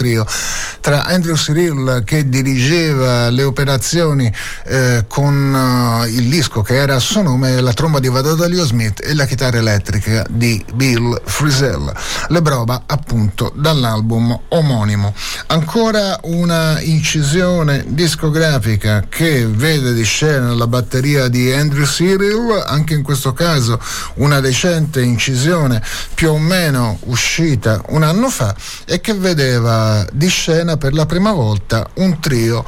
trio tra Andrew Cyril che dirigeva le operazioni eh, con uh, il disco che era a suo nome la tromba di Vadodalio Smith e la chitarra elettrica di Bill Frisell. Le prova appunto dall'album omonimo. Ancora una incisione discografica che vede di scena la batteria di Andrew Cyril, anche in questo caso una recente incisione più o meno uscita un anno fa e che vedeva di scena per la prima volta un trio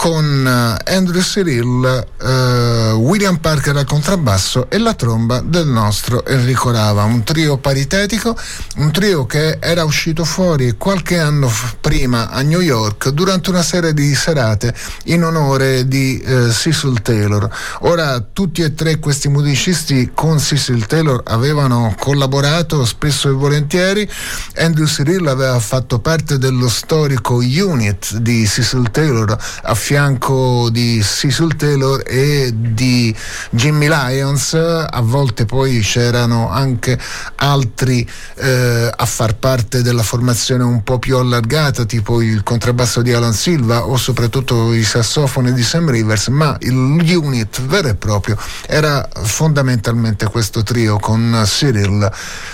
con eh, Andrew Cyril, uh, William Parker al contrabbasso e la tromba del nostro Enrico Rava, un trio paritetico, un trio che era uscito fuori qualche anno f- prima a New York durante una serie di serate in onore di uh, Cecil Taylor. Ora tutti e tre questi musicisti con Cecil Taylor avevano collaborato spesso e volentieri, Andrew Cyril aveva fatto parte dello storico unit di Cecil Taylor a fianco di Cecil Taylor e di Jimmy Lyons, a volte poi c'erano anche altri eh, a far parte della formazione un po' più allargata, tipo il contrabbasso di Alan Silva o soprattutto i sassofoni di Sam Rivers, ma il unit vero e proprio era fondamentalmente questo trio con Cyril,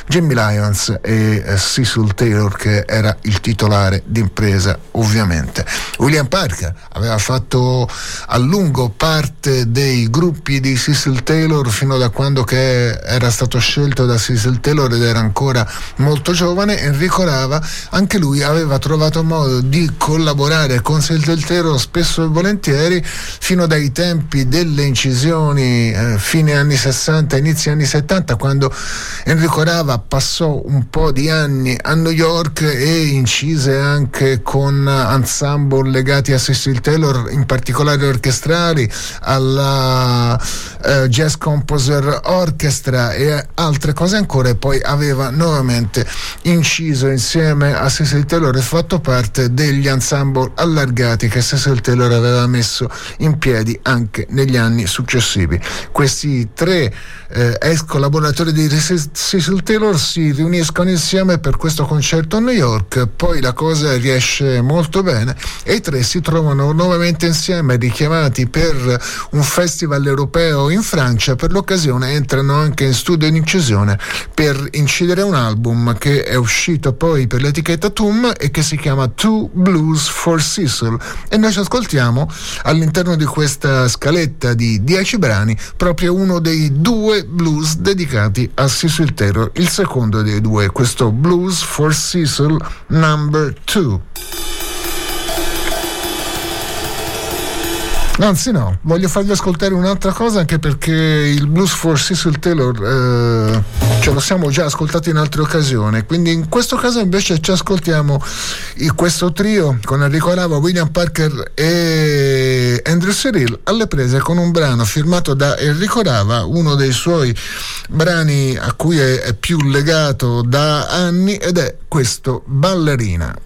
Jimmy Lyons e eh, Cecil Taylor che era il titolare d'impresa ovviamente. William Parker aveva fatto a lungo parte dei gruppi di Cecil Taylor fino da quando era stato scelto da Cecil Taylor ed era ancora molto giovane. Enrico Rava anche lui aveva trovato modo di collaborare con Cecil Taylor spesso e volentieri fino dai tempi delle incisioni eh, fine anni 60, inizi anni 70 quando Enrico Rava passò un po' di anni a New York e incise anche con ensemble legati a Cecil Taylor in particolare orchestrali, alla eh, Jazz Composer Orchestra e altre cose ancora e poi aveva nuovamente inciso insieme a Cecil Taylor e fatto parte degli ensemble allargati che Cecil Taylor aveva messo in piedi anche negli anni successivi. Questi tre eh, ex collaboratori di Cecil Taylor si riuniscono insieme per questo concerto a New York, poi la cosa riesce molto bene e i tre si trovano nuovamente insieme richiamati per un festival europeo in Francia, per l'occasione entrano anche in studio di incisione per incidere un album che è uscito poi per l'etichetta TUM e che si chiama Two Blues for Cecil e noi ci ascoltiamo all'interno di questa scaletta di 10 brani proprio uno dei due blues dedicati a Cecil Taylor, il secondo dei due, questo Blues for Cecil Number 2. Anzi no, voglio farvi ascoltare un'altra cosa anche perché il Blues for Cecil Taylor eh, ce lo siamo già ascoltato in altre occasioni, quindi in questo caso invece ci ascoltiamo questo trio con Enrico Rava, William Parker e Andrew Cyril alle prese con un brano firmato da Enrico Rava, uno dei suoi brani a cui è, è più legato da anni ed è questo Ballerina.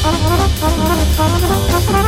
Thank you.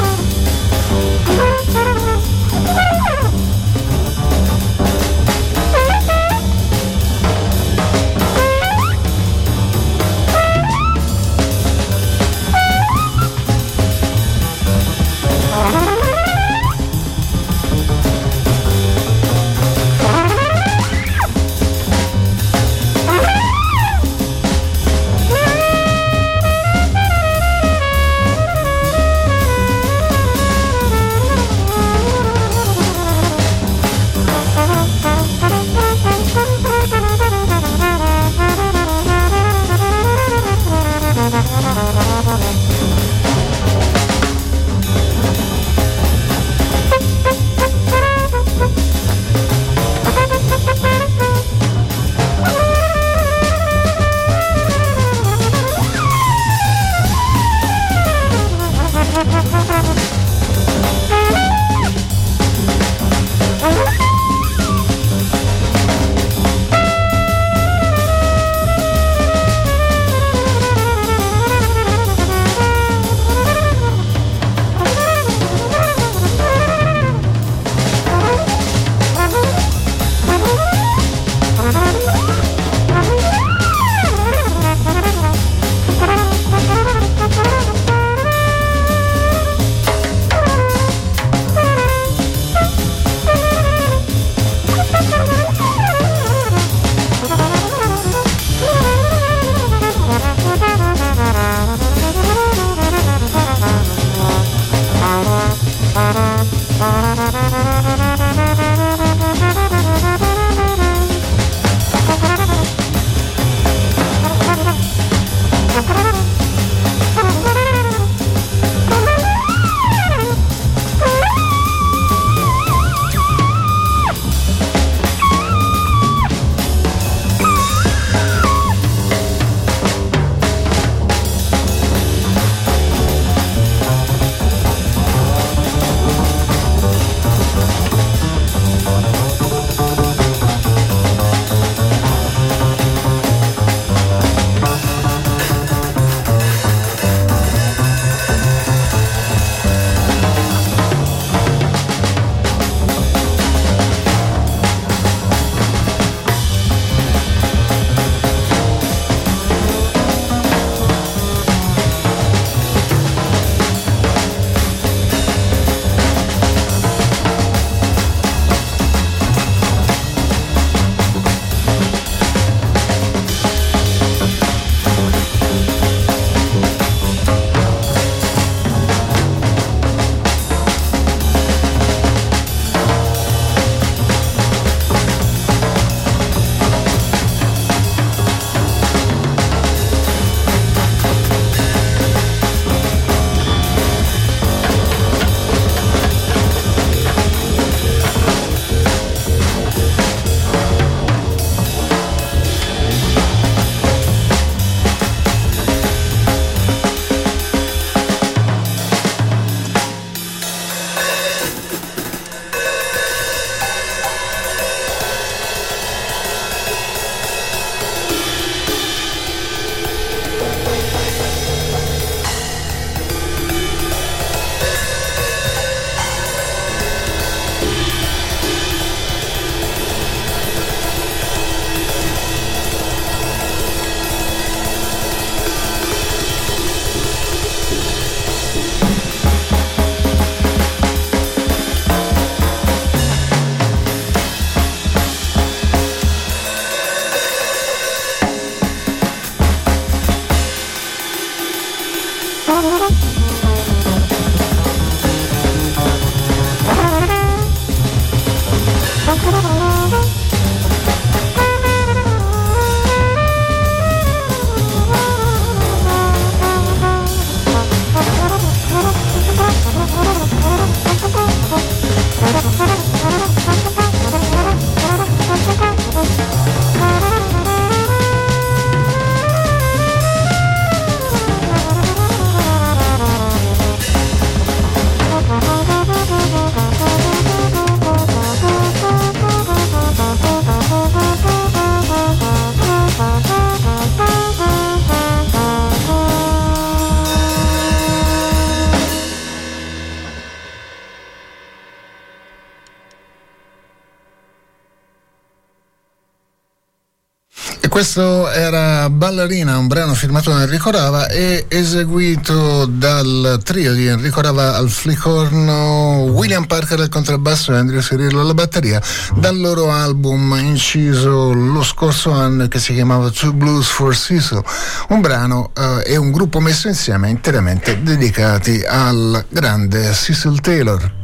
Questo era Ballerina, un brano firmato da Enrico Rava e eseguito dal trio di Enrico Rava al flicorno, William Parker al contrabbasso e Andrea Cirillo alla batteria, dal loro album inciso lo scorso anno che si chiamava Two Blues for Cecil, un brano eh, e un gruppo messo insieme interamente dedicati al grande Cecil Taylor.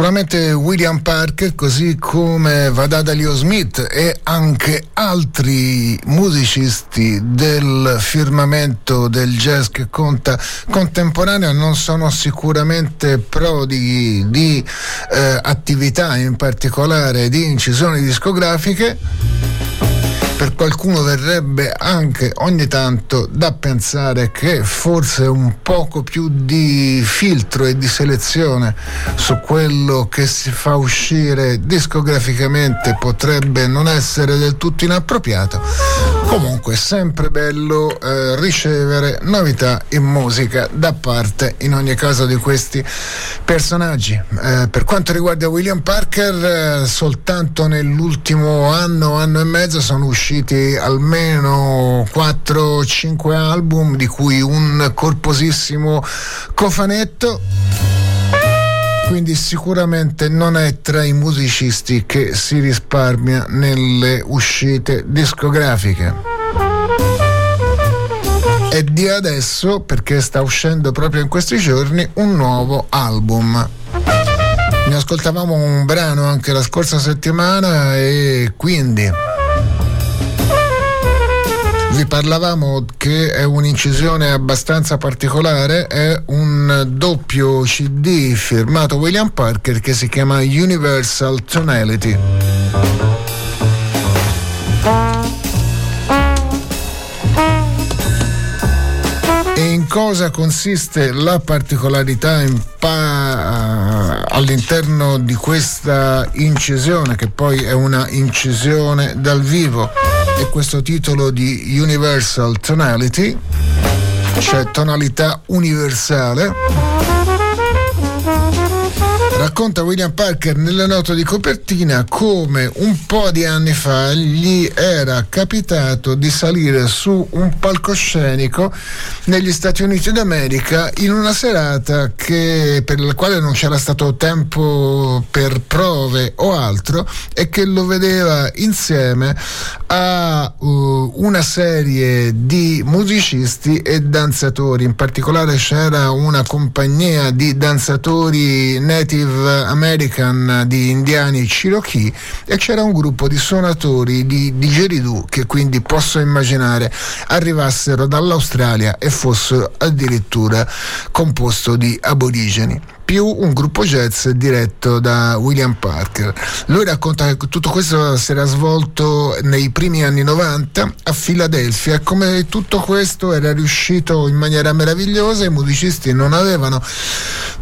Sicuramente William Parker, così come Vadada Leo Smith e anche altri musicisti del firmamento del jazz che conta contemporaneo non sono sicuramente prodighi di eh, attività, in particolare di incisioni discografiche per qualcuno verrebbe anche ogni tanto da pensare che forse un poco più di filtro e di selezione su quello che si fa uscire discograficamente potrebbe non essere del tutto inappropriato. Comunque è sempre bello eh, ricevere novità in musica da parte in ogni caso di questi personaggi. Eh, per quanto riguarda William Parker, eh, soltanto nell'ultimo anno, anno e mezzo sono usciti almeno 4-5 album, di cui un corposissimo cofanetto quindi sicuramente non è tra i musicisti che si risparmia nelle uscite discografiche. E di adesso, perché sta uscendo proprio in questi giorni, un nuovo album. Ne ascoltavamo un brano anche la scorsa settimana e quindi vi parlavamo che è un'incisione abbastanza particolare, è un doppio CD firmato William Parker che si chiama Universal Tonality. Cosa consiste la particolarità pa- all'interno di questa incisione, che poi è una incisione dal vivo? è questo titolo di Universal Tonality, cioè tonalità universale Racconta William Parker nella nota di copertina come un po' di anni fa gli era capitato di salire su un palcoscenico negli Stati Uniti d'America in una serata che, per la quale non c'era stato tempo per prove o altro e che lo vedeva insieme a uh, una serie di musicisti e danzatori. In particolare c'era una compagnia di danzatori native Native American di indiani Cherokee e c'era un gruppo di suonatori di didgeridoo che quindi posso immaginare arrivassero dall'Australia e fossero addirittura composto di aborigeni più un gruppo jazz diretto da William Parker. Lui racconta che tutto questo si era svolto nei primi anni 90 a Filadelfia e come tutto questo era riuscito in maniera meravigliosa, i musicisti non avevano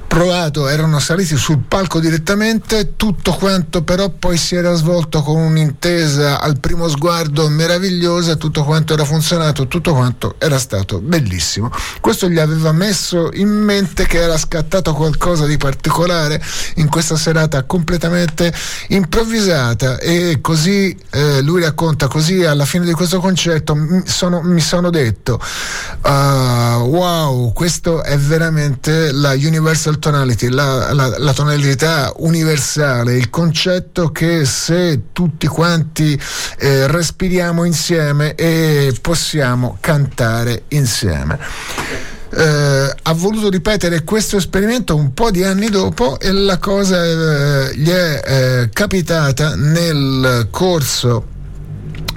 provato, erano saliti sul palco direttamente, tutto quanto però poi si era svolto con un'intesa al primo sguardo meravigliosa, tutto quanto era funzionato, tutto quanto era stato bellissimo. Questo gli aveva messo in mente che era scattato qualcosa di particolare in questa serata completamente improvvisata e così eh, lui racconta, così alla fine di questo concerto mi sono, mi sono detto uh, wow, questo è veramente la Universal Tonality, la, la, la, tonalità universale, il concetto che se tutti quanti eh, respiriamo insieme e possiamo cantare insieme. Eh, ha voluto ripetere questo esperimento un po' di anni dopo e la cosa eh, gli è eh, capitata nel corso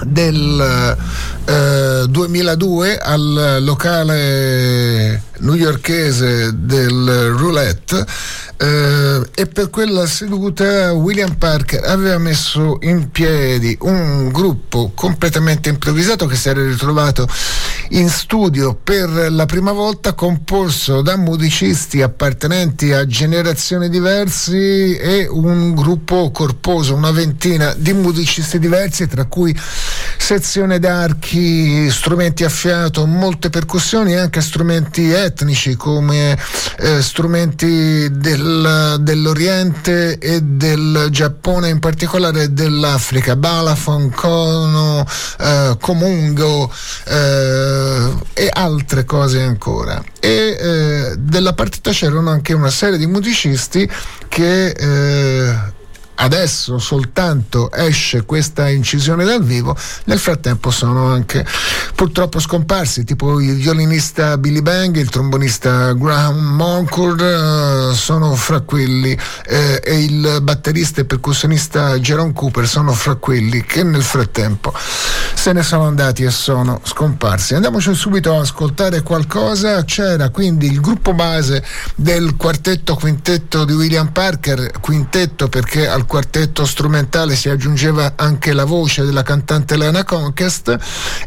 del eh, 2002 al locale newyorkese del roulette eh, e per quella seduta William Parker aveva messo in piedi un gruppo completamente improvvisato che si era ritrovato in studio per la prima volta composto da musicisti appartenenti a generazioni diverse e un gruppo corposo, una ventina di musicisti diversi tra cui sezione d'archi, strumenti a fiato, molte percussioni e anche strumenti etnici come eh, strumenti del del, dell'Oriente e del Giappone, in particolare dell'Africa, balafon, cono, eh, comungo eh, e altre cose ancora. E eh, della partita c'erano anche una serie di musicisti che eh, adesso soltanto esce questa incisione dal vivo, nel frattempo sono anche purtroppo scomparsi, tipo il violinista Billy Bang, il trombonista Graham Moncourt, uh, sono fra quelli, eh, e il batterista e percussionista Jerome Cooper sono fra quelli che nel frattempo se ne sono andati e sono scomparsi. Andiamoci subito a ascoltare qualcosa, c'era quindi il gruppo base del quartetto quintetto di William Parker, quintetto perché al quartetto strumentale si aggiungeva anche la voce della cantante Lena Conquest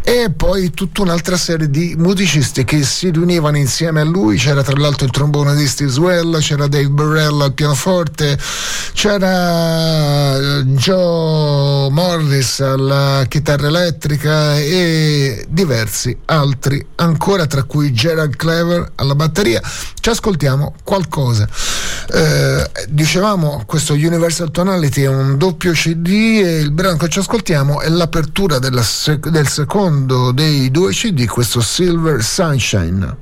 e poi tutta un'altra serie di musicisti che si riunivano insieme a lui, c'era tra l'altro il trombone di Steve Swell, c'era Dave Burrell al pianoforte, c'era eh, Joe Morris alla chitarra elettrica e diversi altri ancora tra cui Gerald Clever alla batteria. Ci ascoltiamo qualcosa. Eh, dicevamo questo Universal Tonal Personality è un doppio CD e il brano che ci ascoltiamo è l'apertura sec- del secondo dei due CD, questo Silver Sunshine.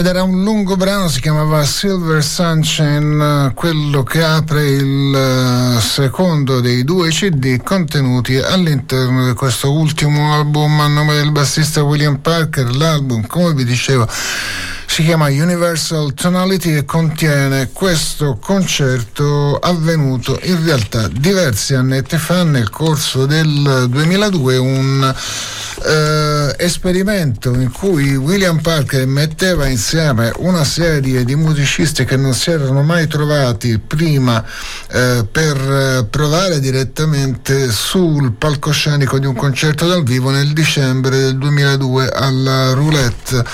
Ed era un lungo brano, si chiamava Silver Sunshine, quello che apre il eh, secondo dei due CD contenuti all'interno di questo ultimo album a nome del bassista William Parker. L'album, come vi dicevo, si chiama Universal Tonality e contiene questo concerto avvenuto in realtà diversi annetti fa nel corso del 2002 un eh, esperimento in cui William Parker metteva insieme una serie di musicisti che non si erano mai trovati prima eh, per eh, provare direttamente sul palcoscenico di un concerto dal vivo nel dicembre del 2002 alla roulette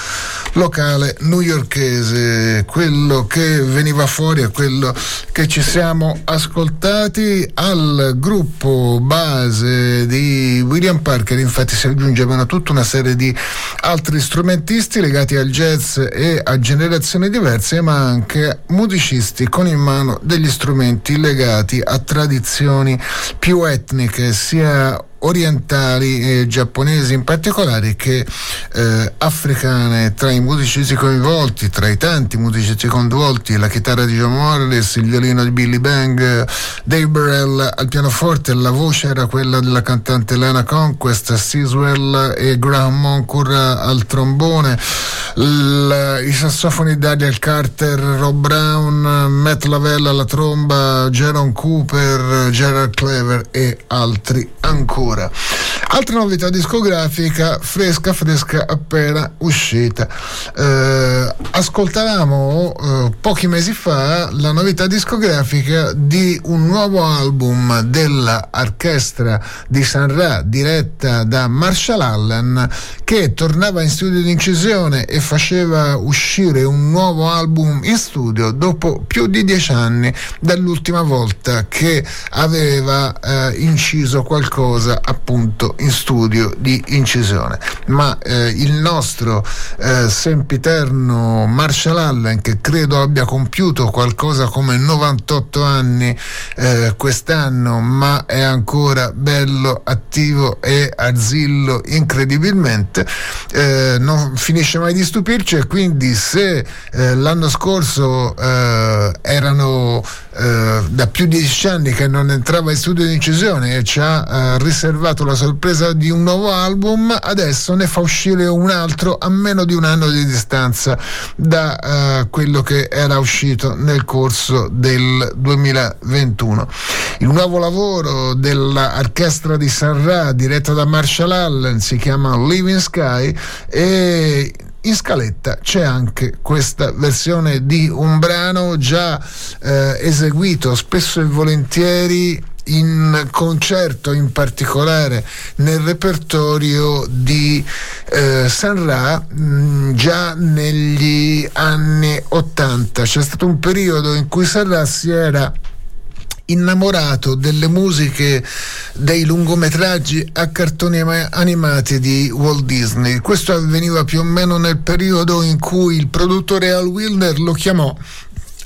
locale newyorkese. Quello che veniva fuori è quello che ci siamo ascoltati al gruppo base di William Parker, infatti si aggiungevano tutta una serie di altri strumentisti legati al jazz e a generazioni diverse, ma anche musicisti con in mano degli strumenti legati a tradizioni più etniche, sia orientali e giapponesi in particolare che eh, africane tra i musicisti coinvolti, tra i tanti musicisti coinvolti, la chitarra di John Morris, il violino di Billy Bang, Dave Burrell al pianoforte, la voce era quella della cantante Lana Conquest, Siswell e Graham Moncour al trombone, l- i sassofoni Daniel Carter, Rob Brown, Matt Lavella alla tromba, Jaron Cooper, Gerard Clever e altri ancora ancora. Altra novità discografica fresca fresca appena uscita. Eh, ascoltavamo eh, pochi mesi fa la novità discografica di un nuovo album dell'orchestra di San Ra diretta da Marshall Allen che tornava in studio di incisione e faceva uscire un nuovo album in studio dopo più di dieci anni dall'ultima volta che aveva eh, inciso qualcosa appunto in studio di incisione. Ma eh, il nostro eh, sempiterno Marshall Allen, che credo abbia compiuto qualcosa come 98 anni eh, quest'anno, ma è ancora bello, attivo e arzillo incredibilmente, eh, non finisce mai di stupirci e quindi se eh, l'anno scorso eh, da più di dieci anni che non entrava in studio di incisione e ci ha riservato riservato la sorpresa di un nuovo album, adesso ne fa uscire un altro a meno di un anno di distanza da uh, quello che era uscito nel corso del 2021. Il nuovo lavoro dell'orchestra di Sanra diretta da Marshall Allen si chiama Living Sky e in scaletta c'è anche questa versione di un brano già eh, eseguito spesso e volentieri in concerto in particolare nel repertorio di eh, San Ra mh, mm, già negli anni 80 c'è stato un periodo in cui San Ra si era innamorato delle musiche dei lungometraggi a cartoni animati di Walt Disney. Questo avveniva più o meno nel periodo in cui il produttore Al Wilner lo chiamò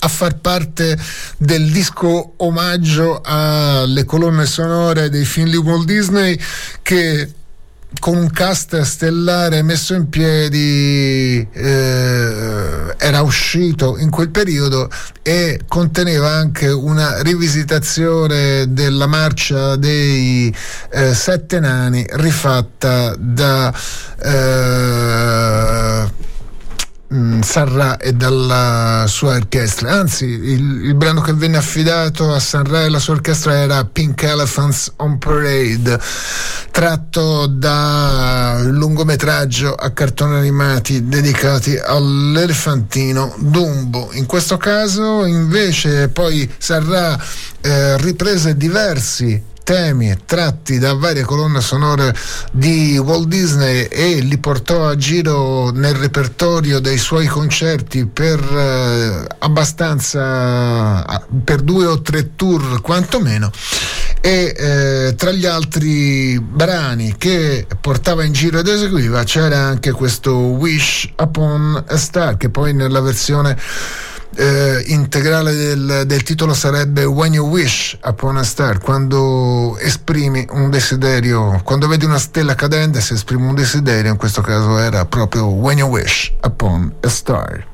a far parte del disco omaggio alle colonne sonore dei film di Walt Disney che con un cast stellare messo in piedi eh, era uscito in quel periodo e conteneva anche una rivisitazione della marcia dei eh, sette nani rifatta da eh, Sarra e dalla sua orchestra. Anzi, il, il, brano che venne affidato a Sarra e alla sua orchestra era Pink Elephants on Parade, tratto da lungometraggio a cartoni animati dedicati all'elefantino Dumbo. In questo caso, invece, poi Sarra eh, riprese diversi temi tratti da varie colonne sonore di Walt Disney e li portò a giro nel repertorio dei suoi concerti per eh, abbastanza per due o tre tour quantomeno. E eh, tra gli altri brani che portava in giro ed eseguiva c'era anche questo Wish Upon a Star che poi nella versione eh, integrale del, del, titolo sarebbe When You Wish Upon a Star, quando esprimi un desiderio, quando vedi una stella cadente si esprime un desiderio, in questo caso era proprio When You Wish Upon a Star.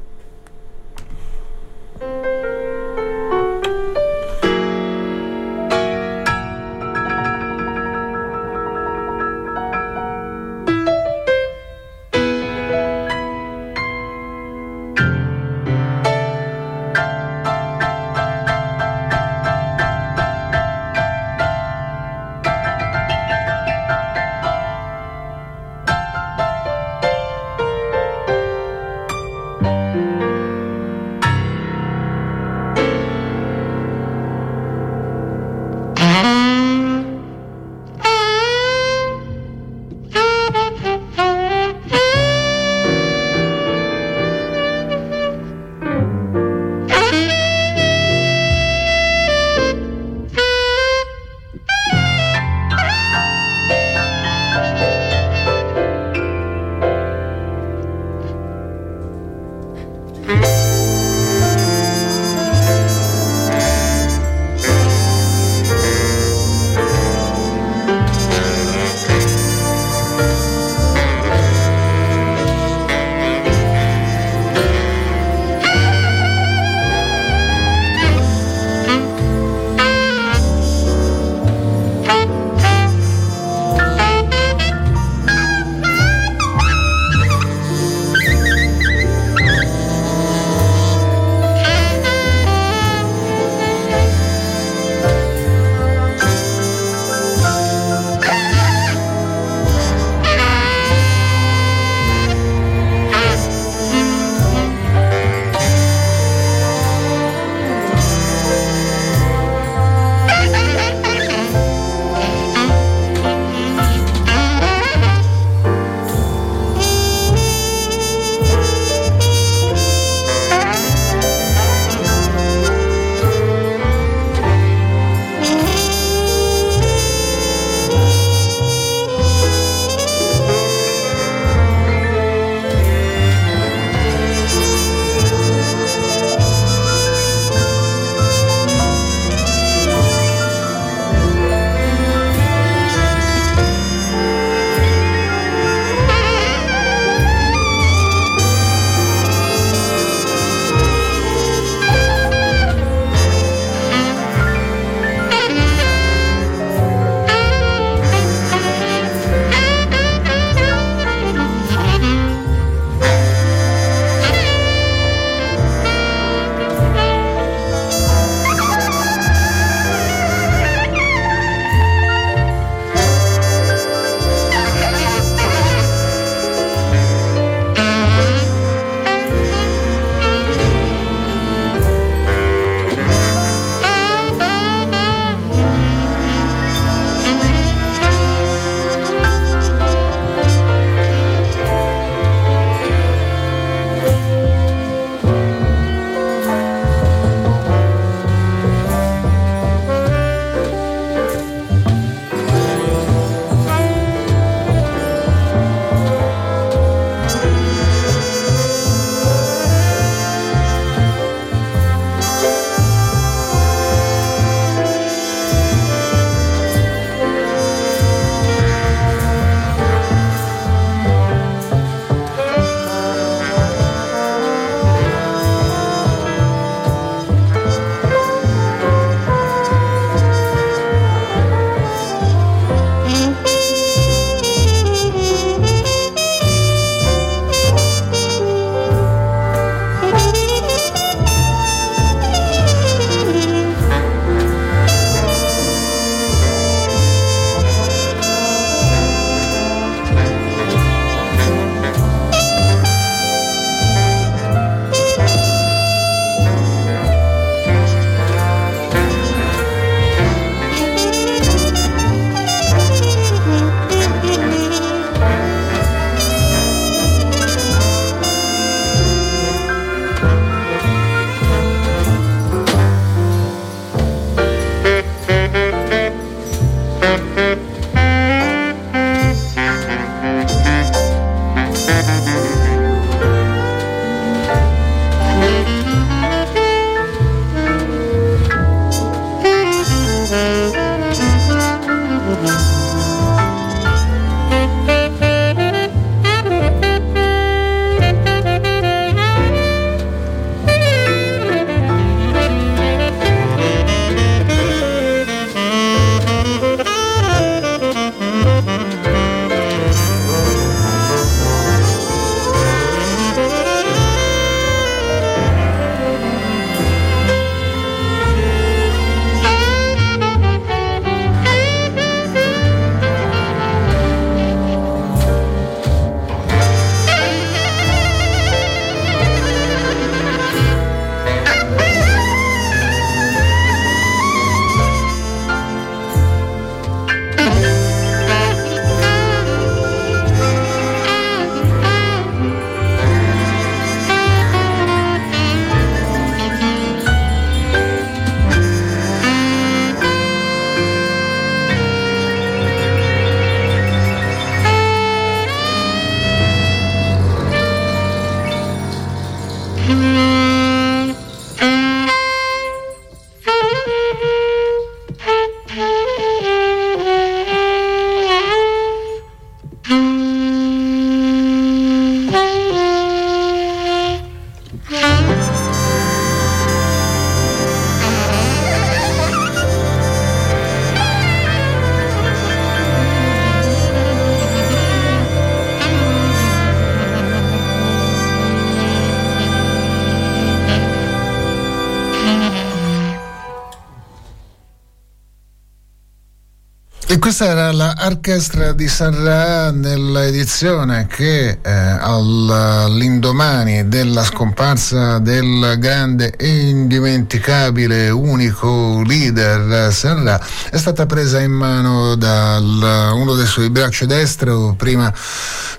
Questa era l'orchestra di Sanra nell'edizione che eh, all'indomani della scomparsa del grande e indimenticabile unico leader Sanra è stata presa in mano da uno dei suoi bracci destro, prima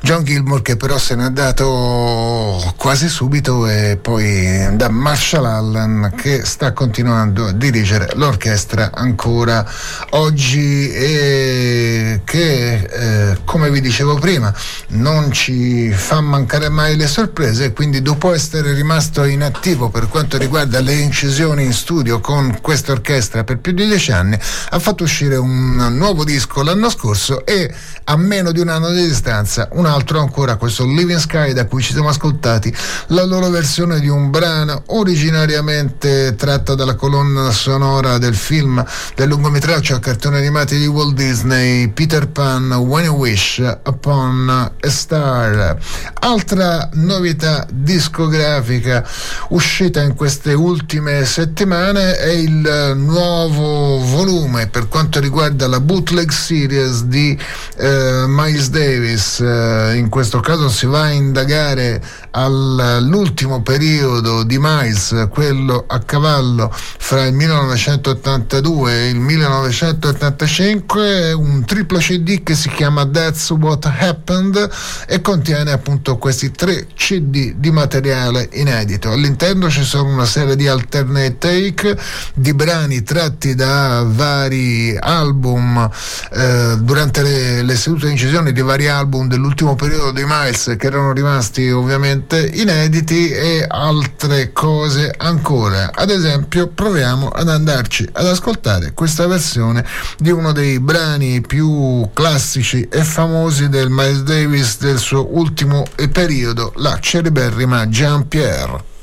John Gilmore che però se n'è andato quasi subito e poi da Marshall Allen che sta continuando a dirigere l'orchestra ancora oggi e che eh, come vi dicevo prima non ci fa mancare mai le sorprese quindi dopo essere rimasto inattivo per quanto riguarda le incisioni in studio con questa orchestra per più di dieci anni ha fatto uscire un nuovo disco l'anno scorso e a meno di un anno di distanza un altro ancora, questo Living Sky da cui ci siamo ascoltati la loro versione di un brano originariamente tratta dalla colonna sonora del film del lungometraggio a cartoni animati di Walt Disney Peter Pan When You Wish Upon a Star. Altra novità discografica uscita in queste ultime settimane è il nuovo volume per quanto riguarda la bootleg series di eh, Miles Davis. Eh, in questo caso si va a indagare all'ultimo periodo di Miles, quello a cavallo fra il 1982 e il 1985, un triplo CD che si chiama That's What Happened e contiene appunto questi tre CD di materiale inedito. All'interno ci sono una serie di alternate take di brani tratti da vari album eh, durante le, le sedute di incisione di vari album dell'ultimo periodo di Miles che erano rimasti ovviamente inediti e altre cose ancora. Ad esempio, proviamo ad andarci ad ascoltare questa versione di uno dei brani più classici e famosi del Miles Davis del suo ultimo periodo, la celeberrima Jean Pierre.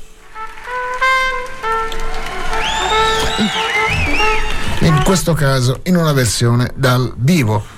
In questo caso in una versione dal vivo.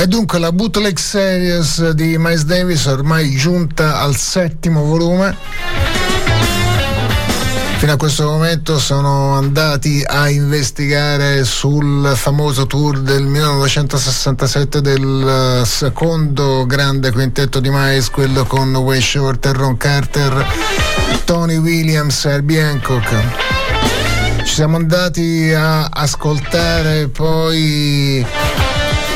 E dunque la bootleg series di Miles Davis ormai giunta al settimo volume. Fino a questo momento sono andati a investigare sul famoso tour del 1967 del secondo grande quintetto di Miles, quello con Way Shorter, Ron Carter, Tony Williams e Herbie Hancock. Ci siamo andati a ascoltare poi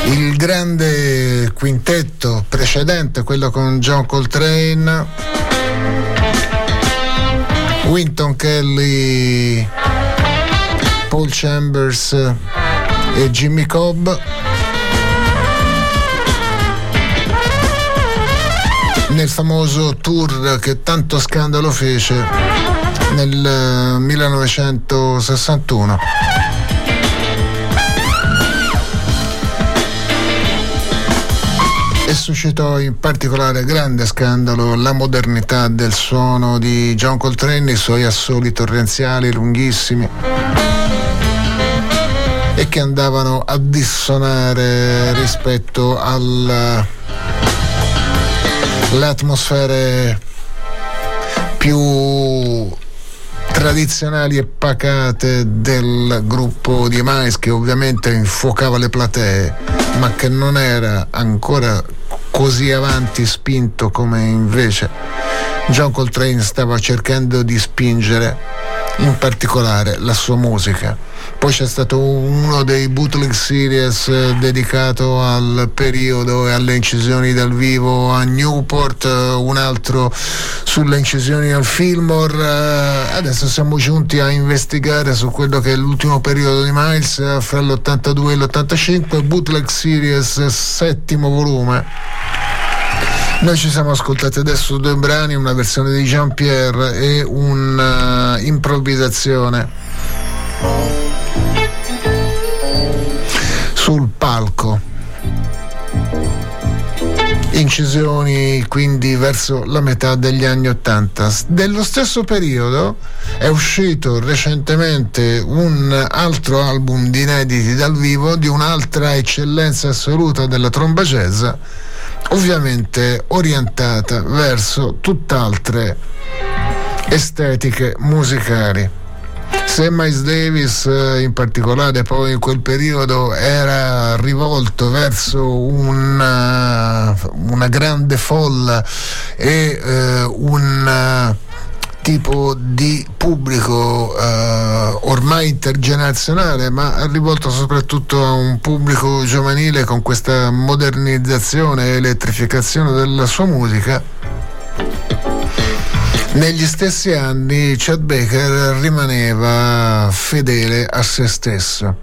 il grande quintetto precedente, quello con John Coltrane, Winton Kelly, Paul Chambers e Jimmy Cobb. Nel famoso tour che tanto scandalo fece nel 1961. Suscitò in particolare grande scandalo la modernità del suono di John Coltrane, i suoi assoli torrenziali lunghissimi e che andavano a dissonare rispetto alle atmosfere più tradizionali e pacate del gruppo di Mais che ovviamente infuocava le platee ma che non era ancora così avanti spinto come invece John Coltrane stava cercando di spingere in particolare la sua musica. Poi c'è stato uno dei bootleg series eh, dedicato al periodo e alle incisioni dal vivo a Newport, eh, un altro sulle incisioni al Fillmore. Eh, adesso siamo giunti a investigare su quello che è l'ultimo periodo di Miles fra l'82 e l'85, bootleg series settimo volume. Noi ci siamo ascoltati adesso due brani, una versione di Jean-Pierre e un'improvvisazione sul palco. Incisioni quindi verso la metà degli anni Ottanta. Dello stesso periodo è uscito recentemente un altro album di inediti dal vivo di un'altra eccellenza assoluta della tromba jazz ovviamente orientata verso tutt'altre estetiche musicali. Se Miles Davis eh, in particolare poi in quel periodo era rivolto verso una, una grande folla e eh, un tipo di pubblico eh, ormai intergenerazionale, ma rivolto soprattutto a un pubblico giovanile con questa modernizzazione e elettrificazione della sua musica. Negli stessi anni Chad Baker rimaneva fedele a se stesso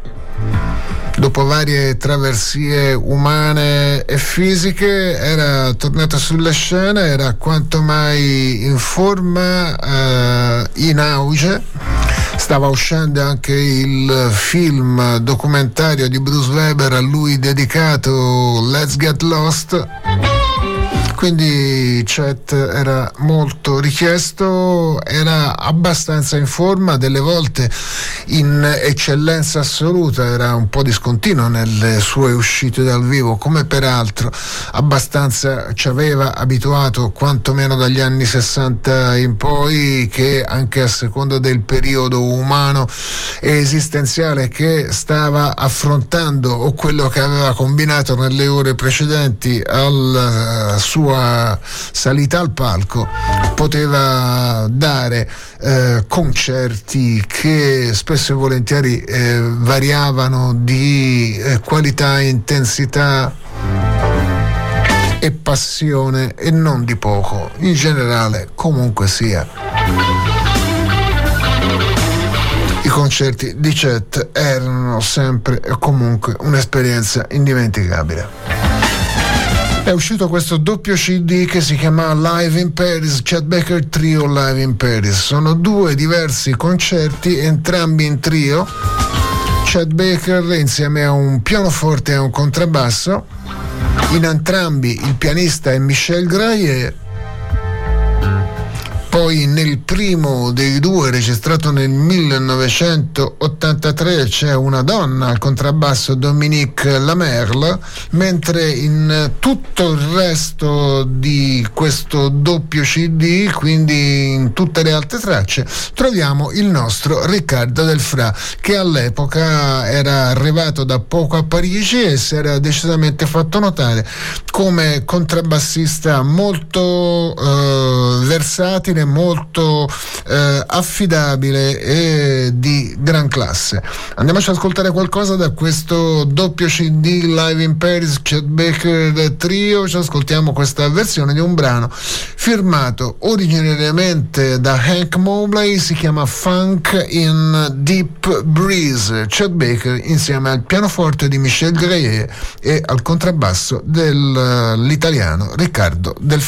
dopo varie traversie umane e fisiche, era tornato sulla scena, era quanto mai in forma, eh, in auge. Stava uscendo anche il film documentario di Bruce Weber a lui dedicato Let's Get Lost quindi Chet era molto richiesto, era abbastanza in forma, delle volte in eccellenza assoluta, era un po' discontinuo nelle sue uscite dal vivo, come peraltro abbastanza ci aveva abituato quantomeno dagli anni 60 in poi, che anche a seconda del periodo umano e esistenziale che stava affrontando o quello che aveva combinato nelle ore precedenti al suo sua salita al palco poteva dare eh, concerti che spesso e volentieri eh, variavano di eh, qualità, intensità e passione e non di poco, in generale comunque sia. I concerti di Chet erano sempre e comunque un'esperienza indimenticabile. È uscito questo doppio CD che si chiama Live in Paris, Chad Baker Trio Live in Paris. Sono due diversi concerti, entrambi in trio. Chad Baker insieme a un pianoforte e un contrabbasso. In entrambi il pianista è Michel Graillet Poi nel primo dei due, registrato nel 1983, c'è una donna al contrabbasso Dominique Lamerle, mentre in tutto il resto di questo doppio CD, quindi in tutte le altre tracce, troviamo il nostro Riccardo Del Fra, che all'epoca era arrivato da poco a Parigi e si era decisamente fatto notare come contrabbassista molto eh, versatile, molto eh, affidabile e di gran classe. Andiamoci ad ascoltare qualcosa da questo doppio CD live in Paris Chet Baker Trio, ci ascoltiamo questa versione di un brano firmato originariamente da Hank Mobley, si chiama Funk in Deep Breeze, Chet Baker insieme al pianoforte di Michel Greyer e al contrabbasso dell'italiano Riccardo Del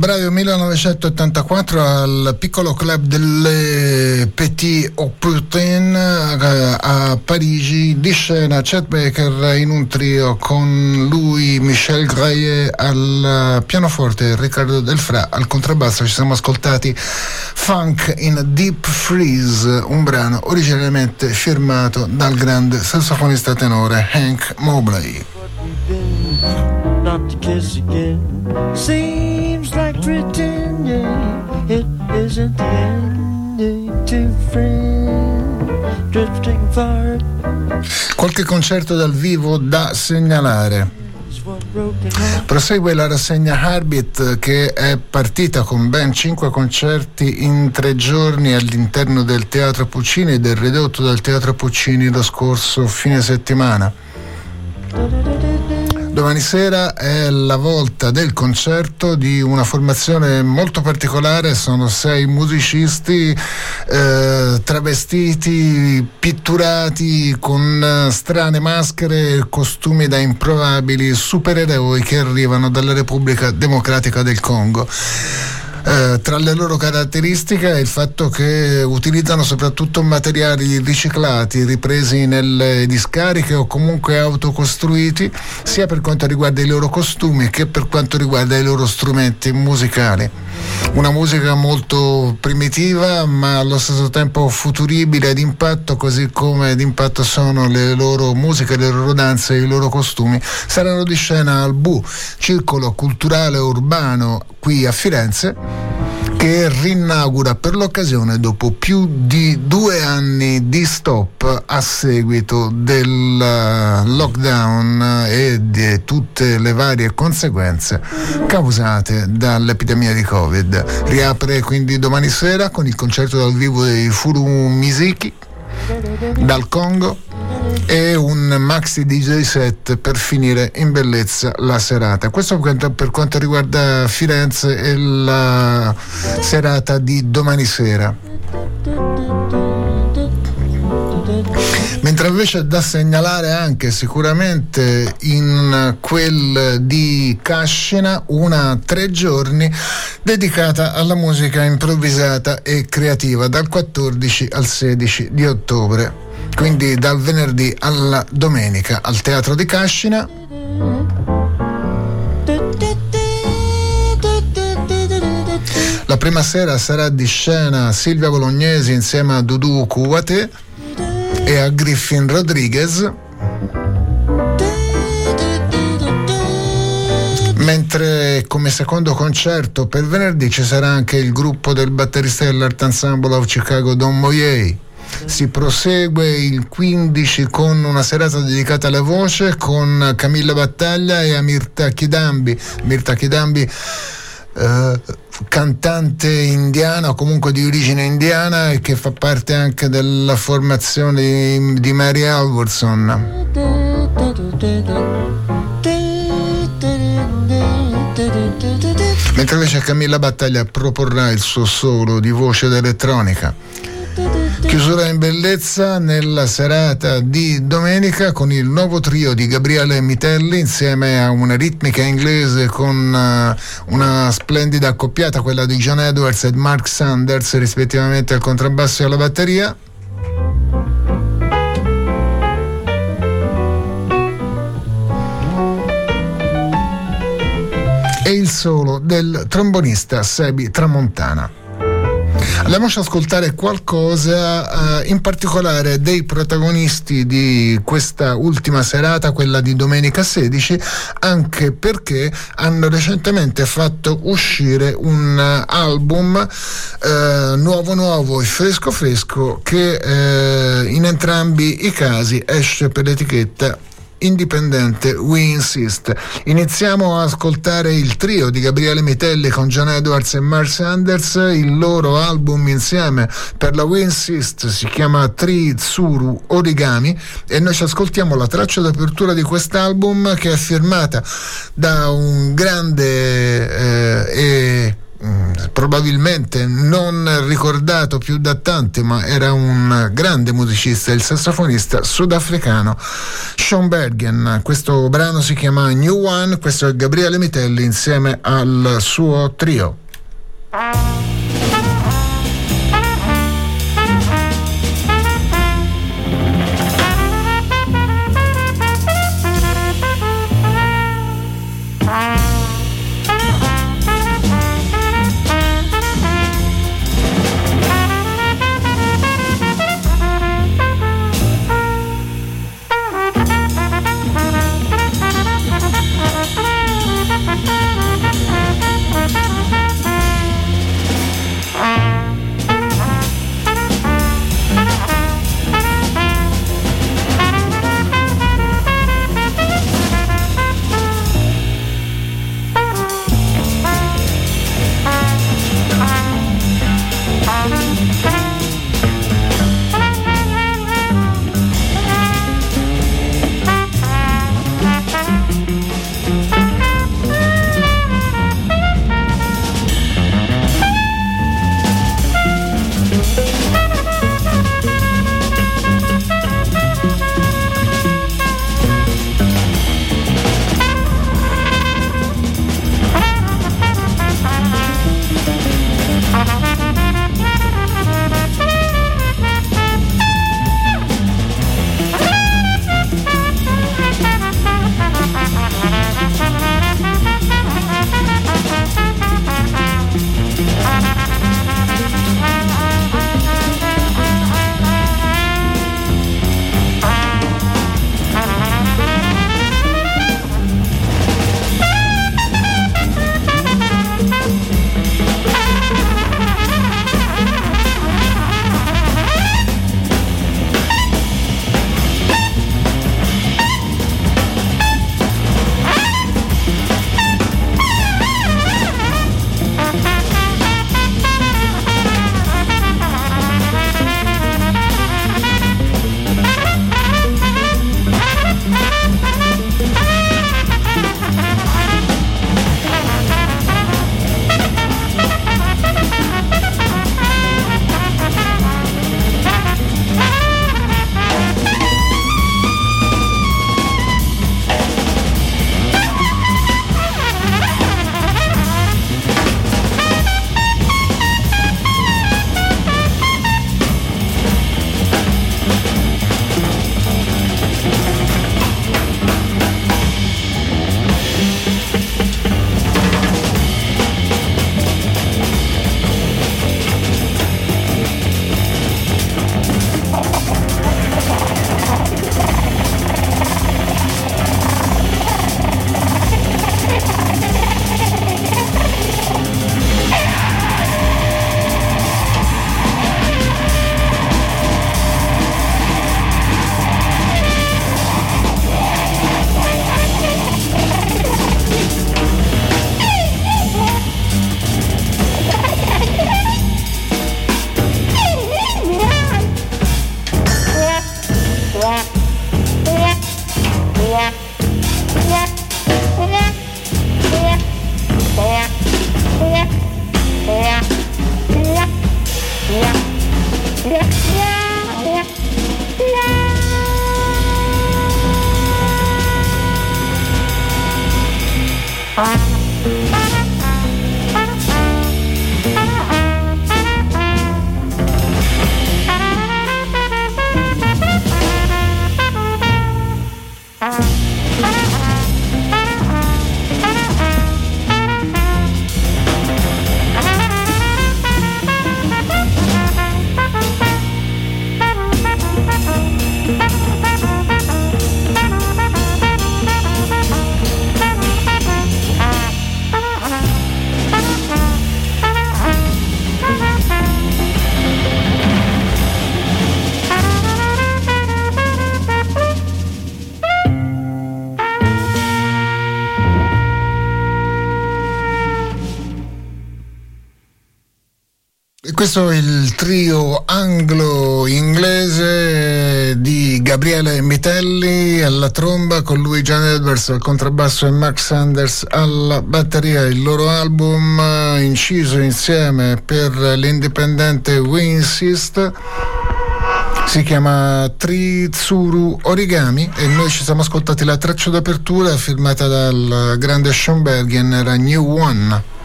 Febbraio 1984 al piccolo club delle Petit Opportun eh, a Parigi di scena Chet Baker in un trio con lui Michel Graillet al pianoforte Riccardo Delfra al contrabbasso. Ci siamo ascoltati Funk in Deep Freeze un brano originariamente firmato dal grande sassofonista tenore Hank Mobley. Not to kiss again. Like pretending it isn't the ending to friend drifting far. Qualche concerto dal vivo da segnalare. Prosegue la rassegna Harbit che è partita con ben cinque concerti in tre giorni all'interno del Teatro Puccini e del ridotto dal Teatro Puccini lo scorso fine settimana. Domani sera è la volta del concerto di una formazione molto particolare, sono sei musicisti eh, travestiti, pitturati con strane maschere e costumi da improbabili supereroi che arrivano dalla Repubblica Democratica del Congo. Eh, tra le loro caratteristiche è il fatto che utilizzano soprattutto materiali riciclati, ripresi nelle discariche o comunque autocostruiti, sia per quanto riguarda i loro costumi che per quanto riguarda i loro strumenti musicali. Una musica molto primitiva ma allo stesso tempo futuribile ed impatto, così come d'impatto sono le loro musiche, le loro danze e i loro costumi. Saranno di scena al BU, Circolo Culturale Urbano qui a Firenze che rinaugura per l'occasione dopo più di due anni di stop a seguito del lockdown e di tutte le varie conseguenze causate dall'epidemia di Covid. Riapre quindi domani sera con il concerto dal vivo dei Furu Misiki dal Congo e un maxi DJ set per finire in bellezza la serata. Questo per quanto riguarda Firenze e la serata di domani sera. Mentre invece da segnalare anche sicuramente in quel di Cascina una tre giorni dedicata alla musica improvvisata e creativa dal 14 al 16 di ottobre quindi dal venerdì alla domenica al Teatro di Cascina. La prima sera sarà di scena Silvia Bolognesi insieme a Dudu Cuate e a Griffin Rodriguez. Mentre come secondo concerto per venerdì ci sarà anche il gruppo del batterista dell'Art Ensemble of Chicago Don Moyei. Si prosegue il 15 con una serata dedicata alla voce con Camilla Battaglia e Amirta Chidambi. Mirta Chidambi eh, cantante indiana o comunque di origine indiana e che fa parte anche della formazione di, di Mary Alverson. Mentre invece Camilla Battaglia proporrà il suo solo di voce d'elettronica. Chiusura in bellezza nella serata di domenica con il nuovo trio di Gabriele Mitelli insieme a una ritmica inglese con uh, una splendida accoppiata, quella di John Edwards e Mark Sanders rispettivamente al contrabbasso e alla batteria. E il solo del trombonista Sebi Tramontana. Andiamoci ad ascoltare qualcosa, eh, in particolare dei protagonisti di questa ultima serata, quella di domenica 16, anche perché hanno recentemente fatto uscire un album eh, nuovo nuovo e fresco fresco che eh, in entrambi i casi esce per l'etichetta indipendente We Insist. Iniziamo a ascoltare il trio di Gabriele Mitelli con John Edwards e Mark Sanders, il loro album insieme per la We Insist si chiama Tri Tsuru Origami e noi ci ascoltiamo la traccia d'apertura di quest'album che è firmata da un grande eh, e probabilmente non ricordato più da tanti, ma era un grande musicista, il sassofonista sudafricano Sean Bergen. Questo brano si chiama New One, questo è Gabriele Mitelli insieme al suo trio. Questo è il trio anglo-inglese di Gabriele Mitelli alla tromba con lui John Edwards al contrabbasso e Mark Sanders alla batteria. Il loro album inciso insieme per l'indipendente We Insist si chiama Tritsuru Origami e noi ci siamo ascoltati la traccia d'apertura firmata dal grande Schoenbergen era New One.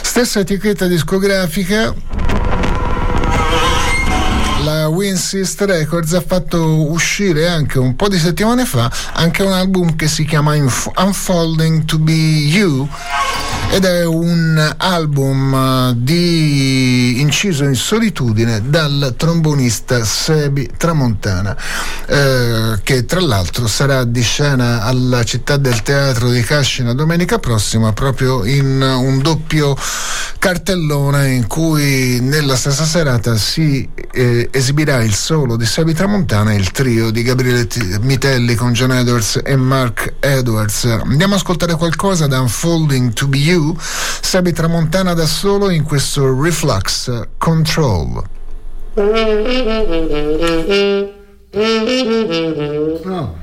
Stessa etichetta discografica la Winsist Records ha fatto uscire anche un po' di settimane fa anche un album che si chiama Unfolding to Be You ed è un album di inciso in solitudine dal trombonista Sebi Tramontana eh, che tra l'altro sarà di scena alla città del teatro di Cascina domenica prossima proprio in un doppio cartellone in cui nella stessa serata si eh, esibirà il solo di Sebi Tramontana e il trio di Gabriele Mitelli con John Edwards e Mark Edwards. Andiamo a ascoltare qualcosa da Unfolding to Be You, Sebi Tramontana da solo in questo Reflux Control. Oh.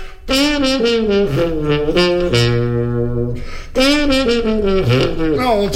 Gold.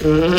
Yep.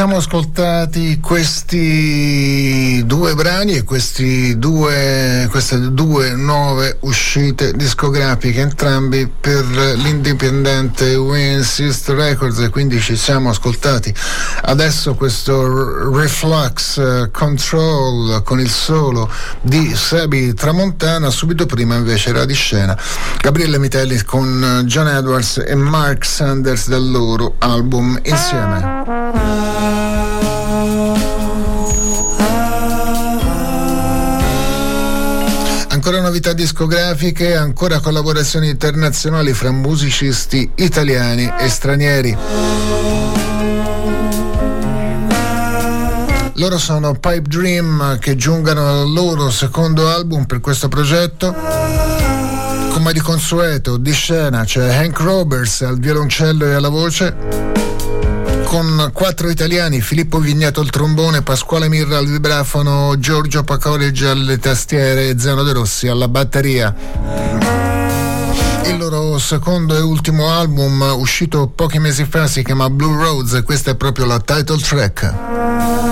siamo ascoltati questi due brani e due, queste due nuove uscite discografiche, entrambi per l'indipendente Winsist Records e quindi ci siamo ascoltati adesso questo Reflux Control con il solo di Sebi Tramontana, subito prima invece era di scena Gabriele Mitelli con John Edwards e Mark Sanders del loro album insieme. Ancora novità discografiche, ancora collaborazioni internazionali fra musicisti italiani e stranieri. Loro sono Pipe Dream che giungano al loro secondo album per questo progetto. Come di consueto, di scena c'è Hank Roberts al violoncello e alla voce con quattro italiani, Filippo Vignato al trombone, Pasquale Mirra al vibrafono, Giorgio Pacoleggi alle tastiere e Zeno De Rossi alla batteria. Il loro secondo e ultimo album, uscito pochi mesi fa, si chiama Blue Roads e questa è proprio la title track.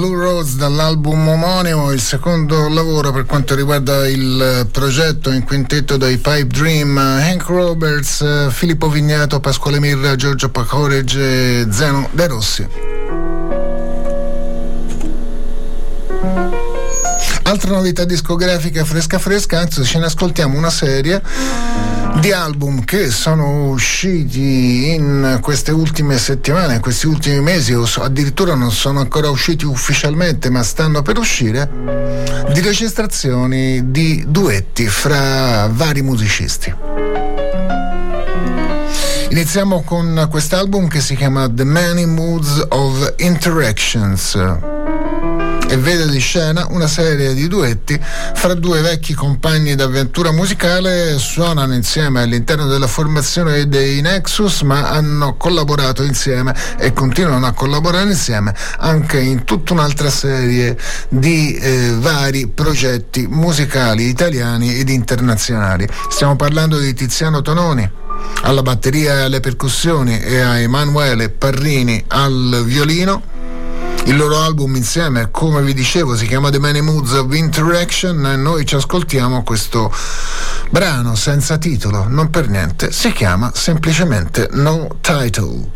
Blue Rose dall'album omonimo, il secondo lavoro per quanto riguarda il progetto in quintetto dai Pipe Dream, Hank Roberts, Filippo Vignato, Pasquale Mirra, Giorgio Pacoregge, Zeno De Rossi. Altra novità discografica fresca fresca, anzi ce ne ascoltiamo una serie di album che sono usciti in queste ultime settimane, in questi ultimi mesi, o addirittura non sono ancora usciti ufficialmente, ma stanno per uscire, di registrazioni di duetti fra vari musicisti. Iniziamo con quest'album che si chiama The Many Moods of Interactions e vede di scena una serie di duetti fra due vecchi compagni d'avventura musicale, suonano insieme all'interno della formazione dei Nexus, ma hanno collaborato insieme e continuano a collaborare insieme anche in tutta un'altra serie di eh, vari progetti musicali italiani ed internazionali. Stiamo parlando di Tiziano Tononi alla batteria e alle percussioni e a Emanuele Parrini al violino il loro album insieme, come vi dicevo, si chiama The Many Moods of Interaction e noi ci ascoltiamo questo brano senza titolo, non per niente, si chiama semplicemente No Title.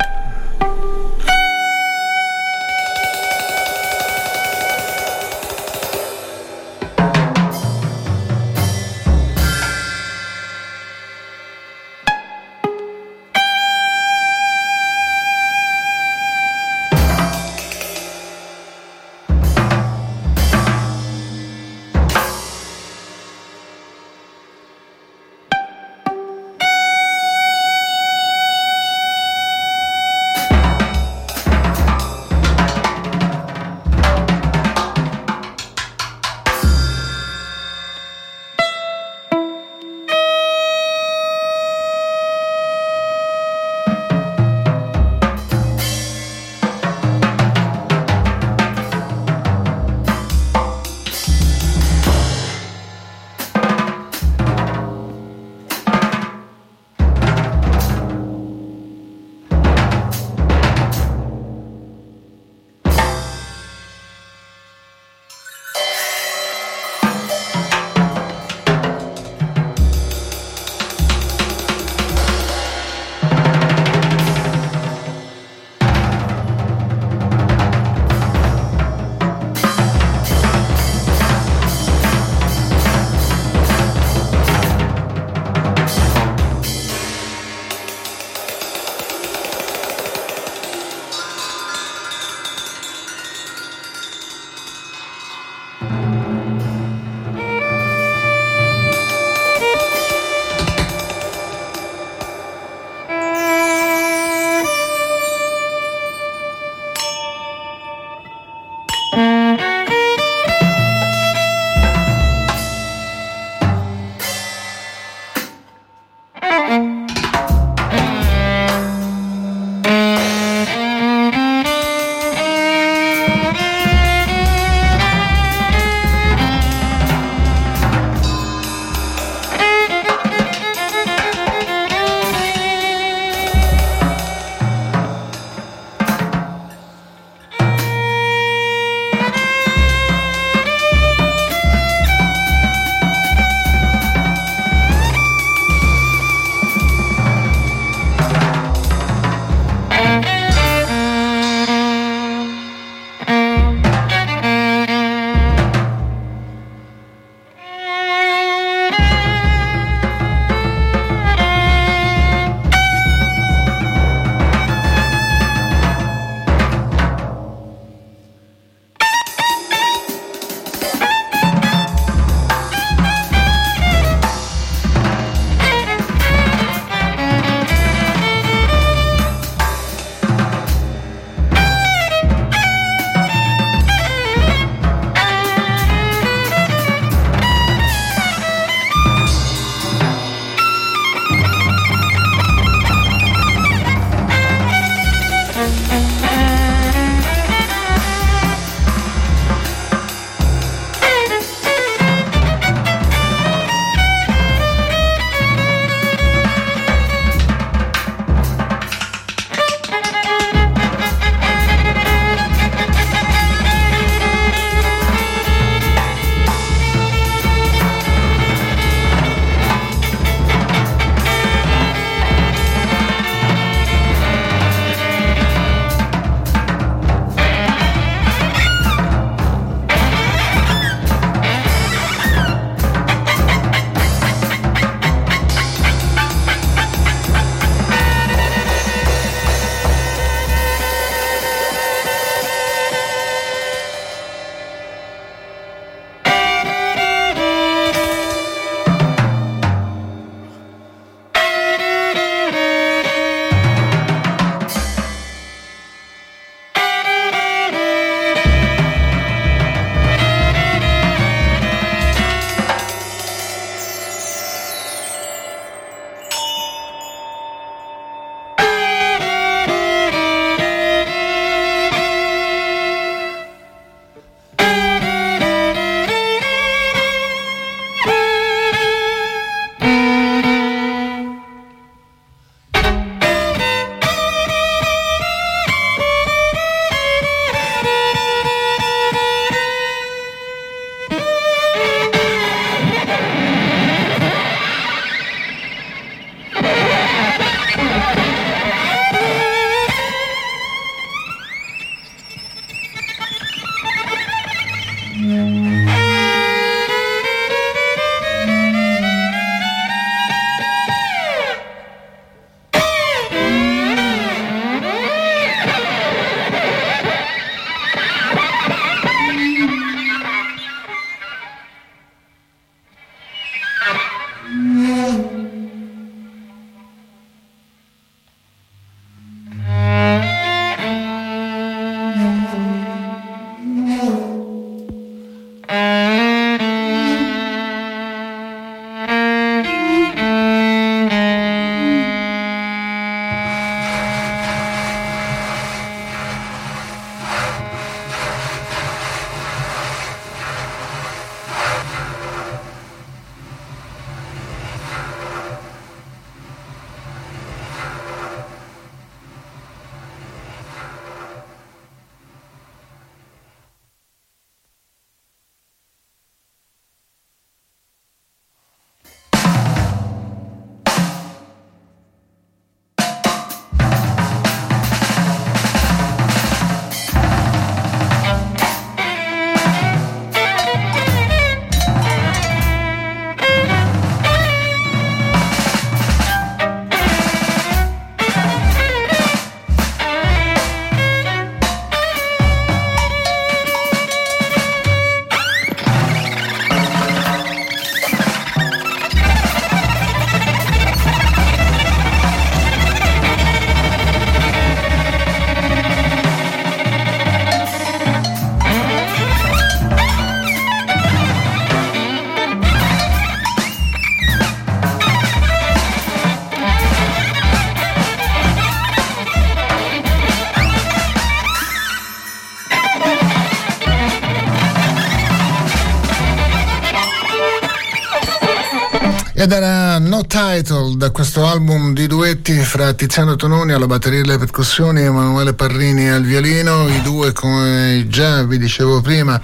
Ed era No Title da questo album di duetti fra Tiziano Tononi alla batteria e alle percussioni e Emanuele Parrini al violino. I due, come già vi dicevo prima,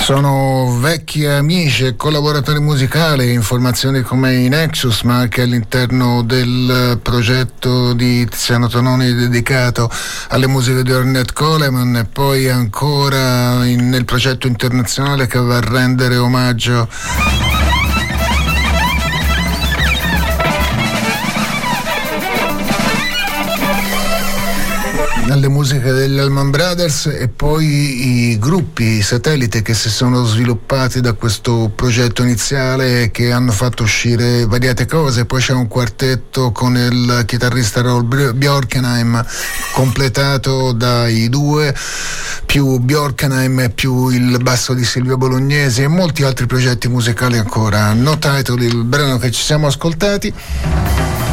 sono vecchi amici e collaboratori musicali in formazioni come i Nexus, ma anche all'interno del progetto di Tiziano Tononi dedicato alle musiche di Ornette Coleman e poi ancora in, nel progetto internazionale che va a rendere omaggio alle musiche degli Allman Brothers e poi i gruppi i satellite che si sono sviluppati da questo progetto iniziale che hanno fatto uscire variate cose. Poi c'è un quartetto con il chitarrista Raul Bjorkenheim completato dai due più Bjorkenheim più il basso di Silvio Bolognesi e molti altri progetti musicali ancora. No title, il brano che ci siamo ascoltati.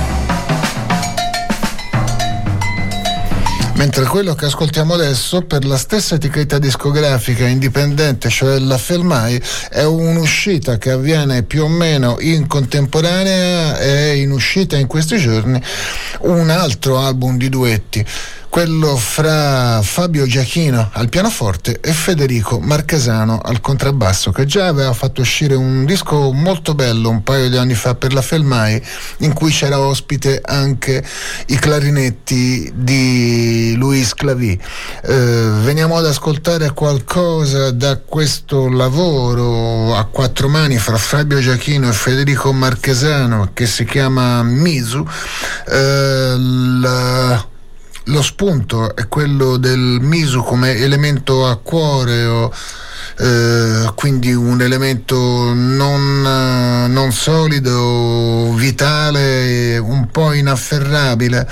Mentre quello che ascoltiamo adesso, per la stessa etichetta discografica indipendente, cioè la Felmai, è un'uscita che avviene più o meno in contemporanea, è in uscita in questi giorni un altro album di duetti quello fra Fabio Giachino al pianoforte e Federico Marchesano al contrabbasso, che già aveva fatto uscire un disco molto bello un paio di anni fa per la Felmai, in cui c'era ospite anche i clarinetti di Luis Clavi. Eh, veniamo ad ascoltare qualcosa da questo lavoro a quattro mani fra Fabio Giachino e Federico Marchesano che si chiama Misu. Eh, la lo spunto è quello del miso come elemento a cuore o eh, quindi un elemento non, non solido, vitale, un po' inafferrabile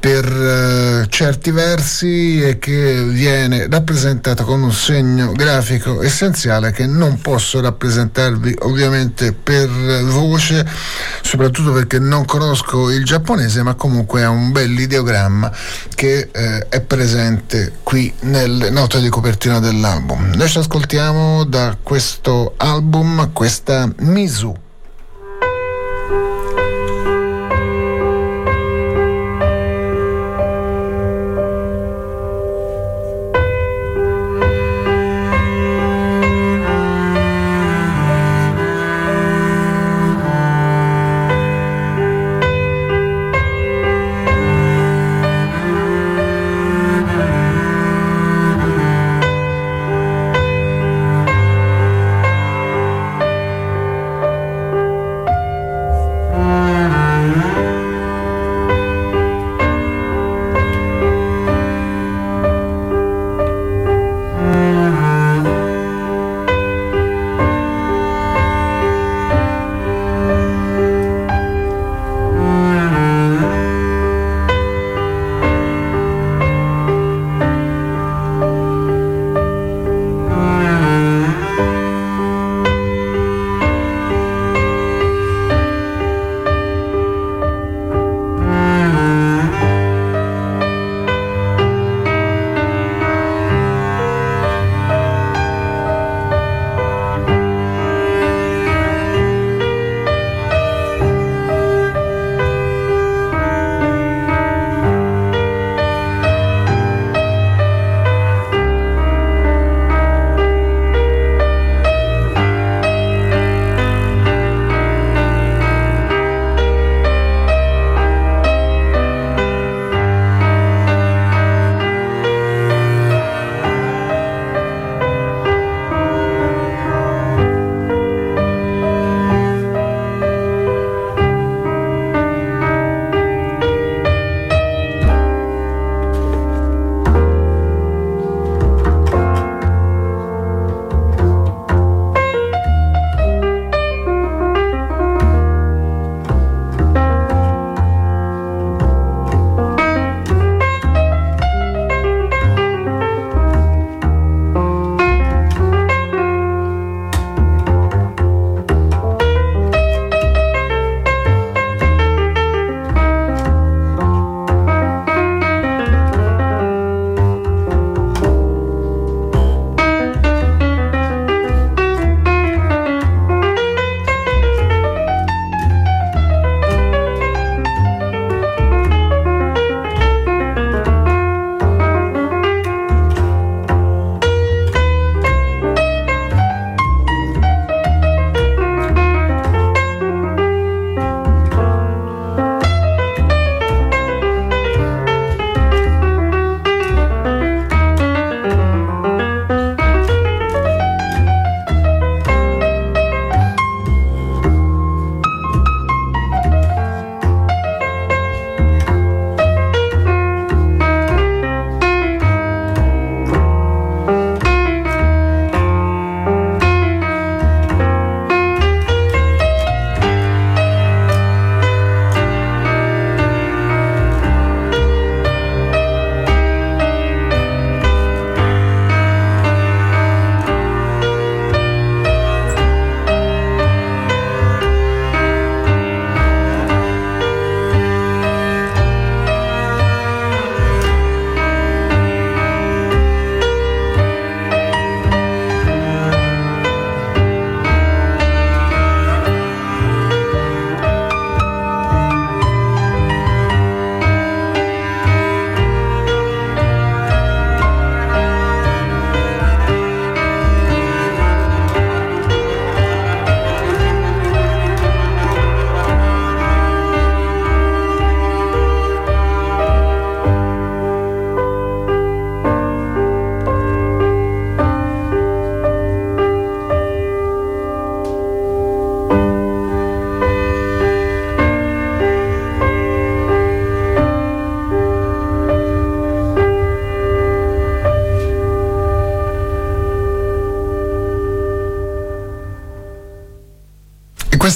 per uh, certi versi e che viene rappresentata con un segno grafico essenziale che non posso rappresentarvi ovviamente per voce, soprattutto perché non conosco il giapponese, ma comunque è un bel ideogramma che uh, è presente qui nelle note di copertina dell'album. Noi ci ascoltiamo da questo album questa Misu.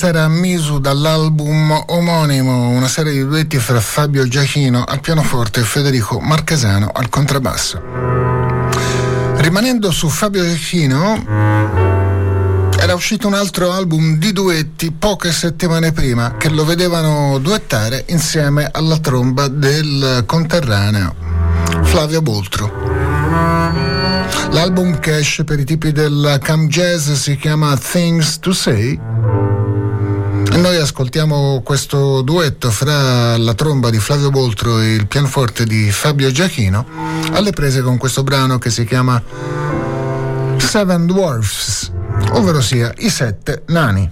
Questa era Misu dall'album omonimo, una serie di duetti fra Fabio Giachino al pianoforte e Federico Marcasano al contrabbasso. Rimanendo su Fabio Giachino, era uscito un altro album di duetti poche settimane prima che lo vedevano duettare insieme alla tromba del conterraneo Flavio Boltro. L'album che esce per i tipi del cam jazz si chiama Things to Say e noi ascoltiamo questo duetto fra la tromba di Flavio Boltro e il pianoforte di Fabio Giachino alle prese con questo brano che si chiama Seven Dwarfs, ovvero sia i sette nani.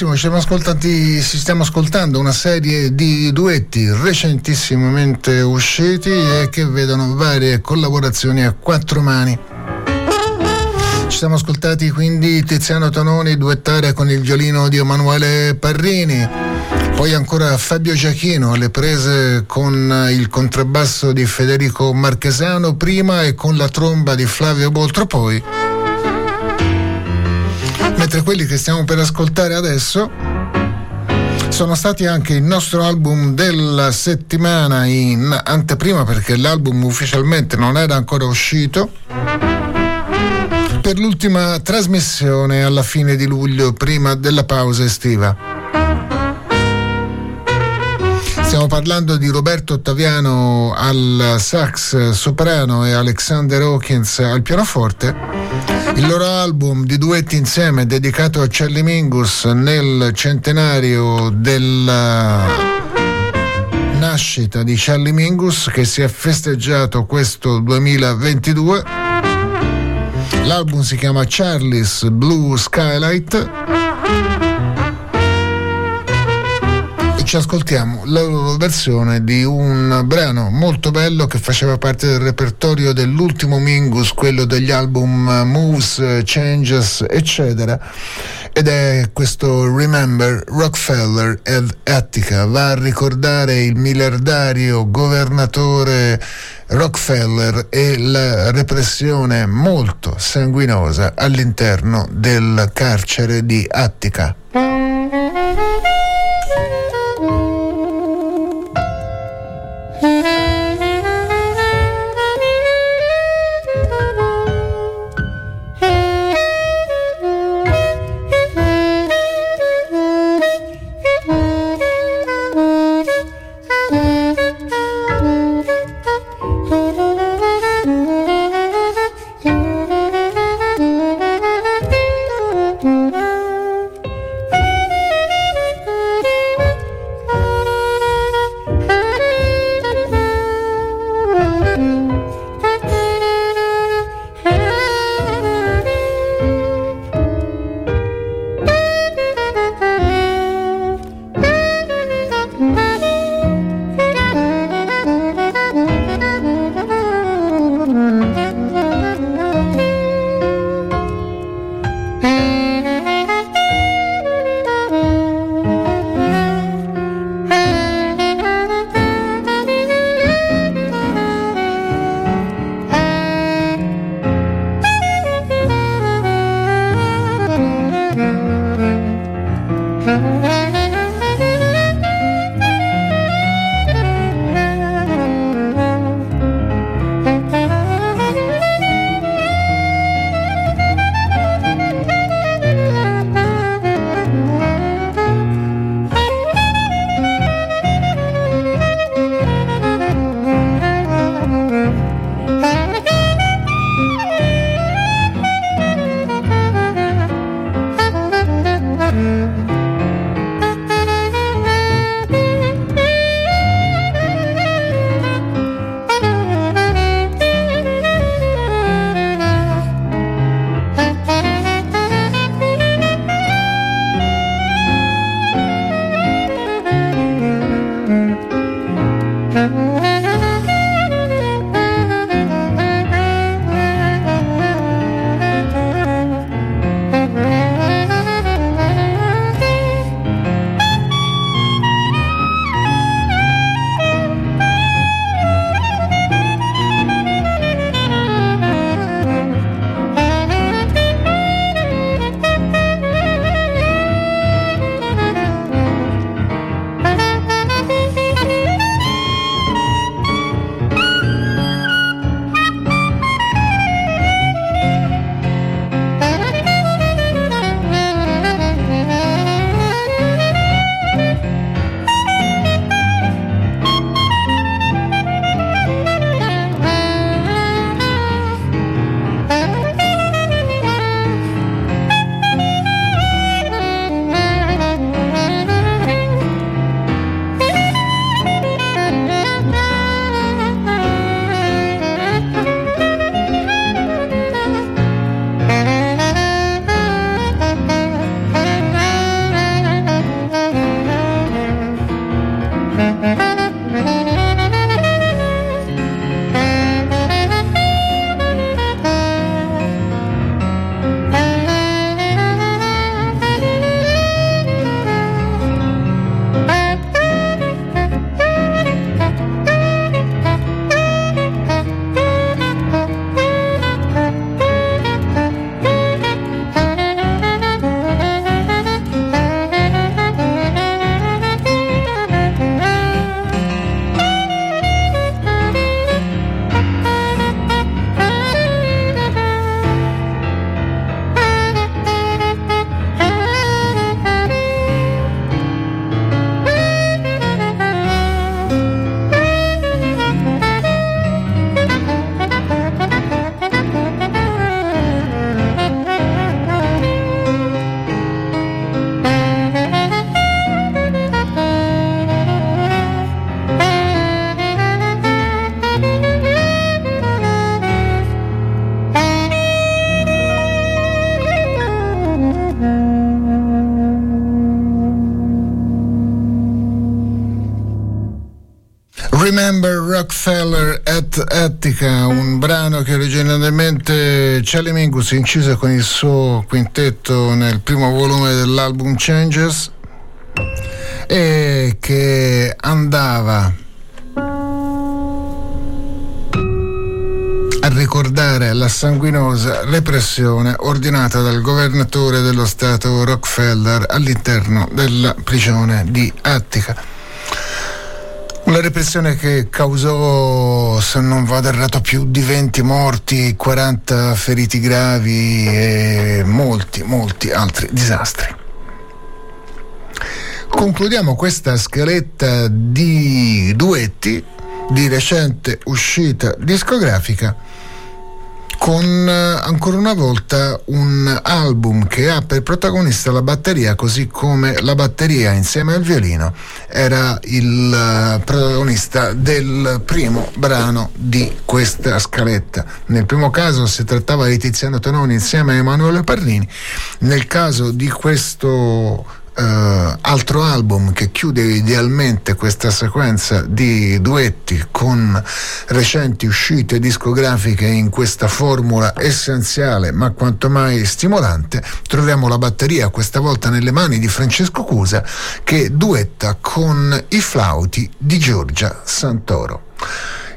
Benissimo, ci stiamo ascoltando una serie di duetti recentissimamente usciti e che vedono varie collaborazioni a quattro mani. Ci siamo ascoltati quindi Tiziano Tononi duettare con il violino di Emanuele Parrini, poi ancora Fabio Giachino alle prese con il contrabbasso di Federico Marchesano prima e con la tromba di Flavio Boltro poi quelli che stiamo per ascoltare adesso sono stati anche il nostro album della settimana in anteprima perché l'album ufficialmente non era ancora uscito per l'ultima trasmissione alla fine di luglio prima della pausa estiva. Stiamo parlando di Roberto Ottaviano al sax soprano e Alexander Hawkins al pianoforte. Il loro album di duetti insieme dedicato a Charlie Mingus nel centenario della nascita di Charlie Mingus che si è festeggiato questo 2022. L'album si chiama Charlie's Blue Skylight ascoltiamo la loro versione di un brano molto bello che faceva parte del repertorio dell'ultimo Mingus, quello degli album Moves, Changes, eccetera. Ed è questo Remember Rockefeller ed Attica. Va a ricordare il miliardario governatore Rockefeller e la repressione molto sanguinosa all'interno del carcere di Attica. Originariamente Charlie Mingus incise con il suo quintetto nel primo volume dell'album Changes e che andava a ricordare la sanguinosa repressione ordinata dal governatore dello Stato Rockefeller all'interno della prigione di Attica. Una repressione che causò, se non vado errato, più di 20 morti, 40 feriti gravi e molti, molti altri disastri. Concludiamo questa scaletta di duetti di recente uscita discografica con ancora una volta un album che ha per protagonista la batteria, così come la batteria insieme al violino era il eh, protagonista del primo brano di questa scaletta. Nel primo caso si trattava di Tiziano Tononi insieme a Emanuele Parrini, nel caso di questo Uh, altro album che chiude idealmente questa sequenza di duetti con recenti uscite discografiche in questa formula essenziale ma quanto mai stimolante, troviamo la batteria questa volta nelle mani di Francesco Cusa che duetta con i flauti di Giorgia Santoro.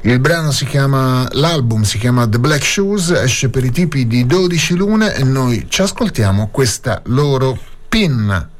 Il brano si chiama, l'album si chiama The Black Shoes, esce per i tipi di 12 lune e noi ci ascoltiamo questa loro pin.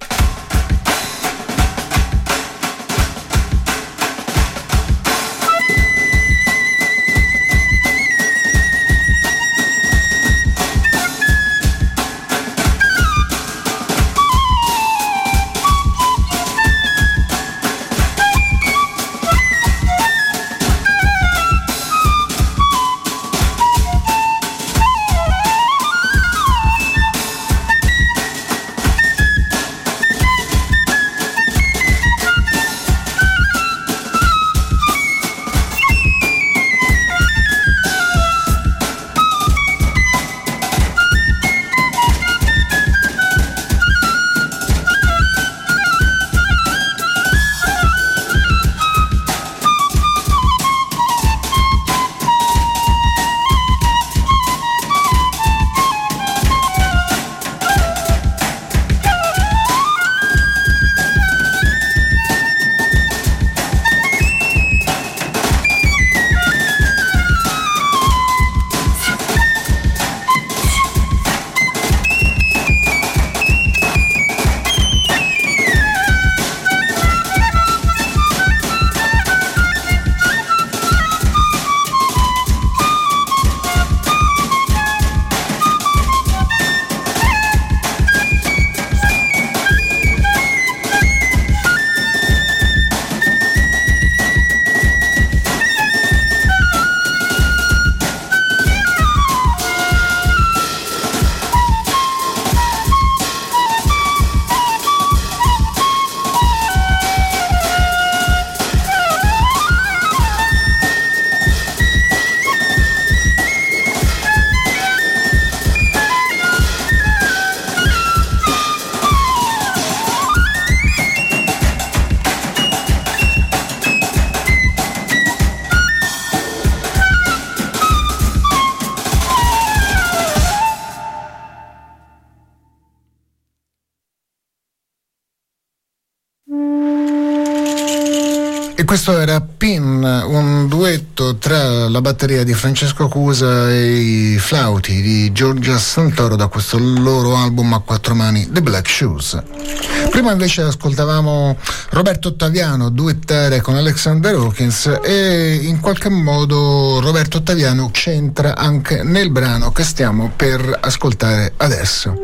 Batteria di Francesco Cusa e i flauti di Giorgia Santoro da questo loro album a quattro mani, The Black Shoes. Prima invece ascoltavamo Roberto Ottaviano duettare con Alexander Hawkins e in qualche modo Roberto Ottaviano c'entra anche nel brano che stiamo per ascoltare adesso.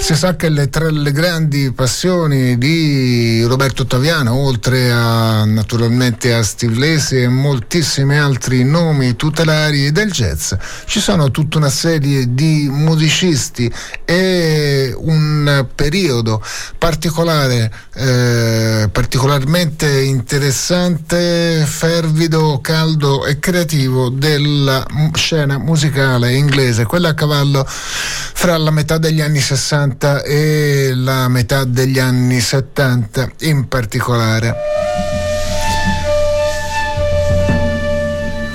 Si sa che le, tra le grandi passioni di Roberto Ottaviano, oltre a naturalmente a Steve Lacey e moltissimi altri nomi tutelari del jazz, ci sono tutta una serie di musicisti e un periodo particolare particolare, eh, particolarmente interessante, fervido, caldo e creativo della scena musicale inglese, quella a cavallo fra la metà degli anni 60 e la metà degli anni 70 in particolare.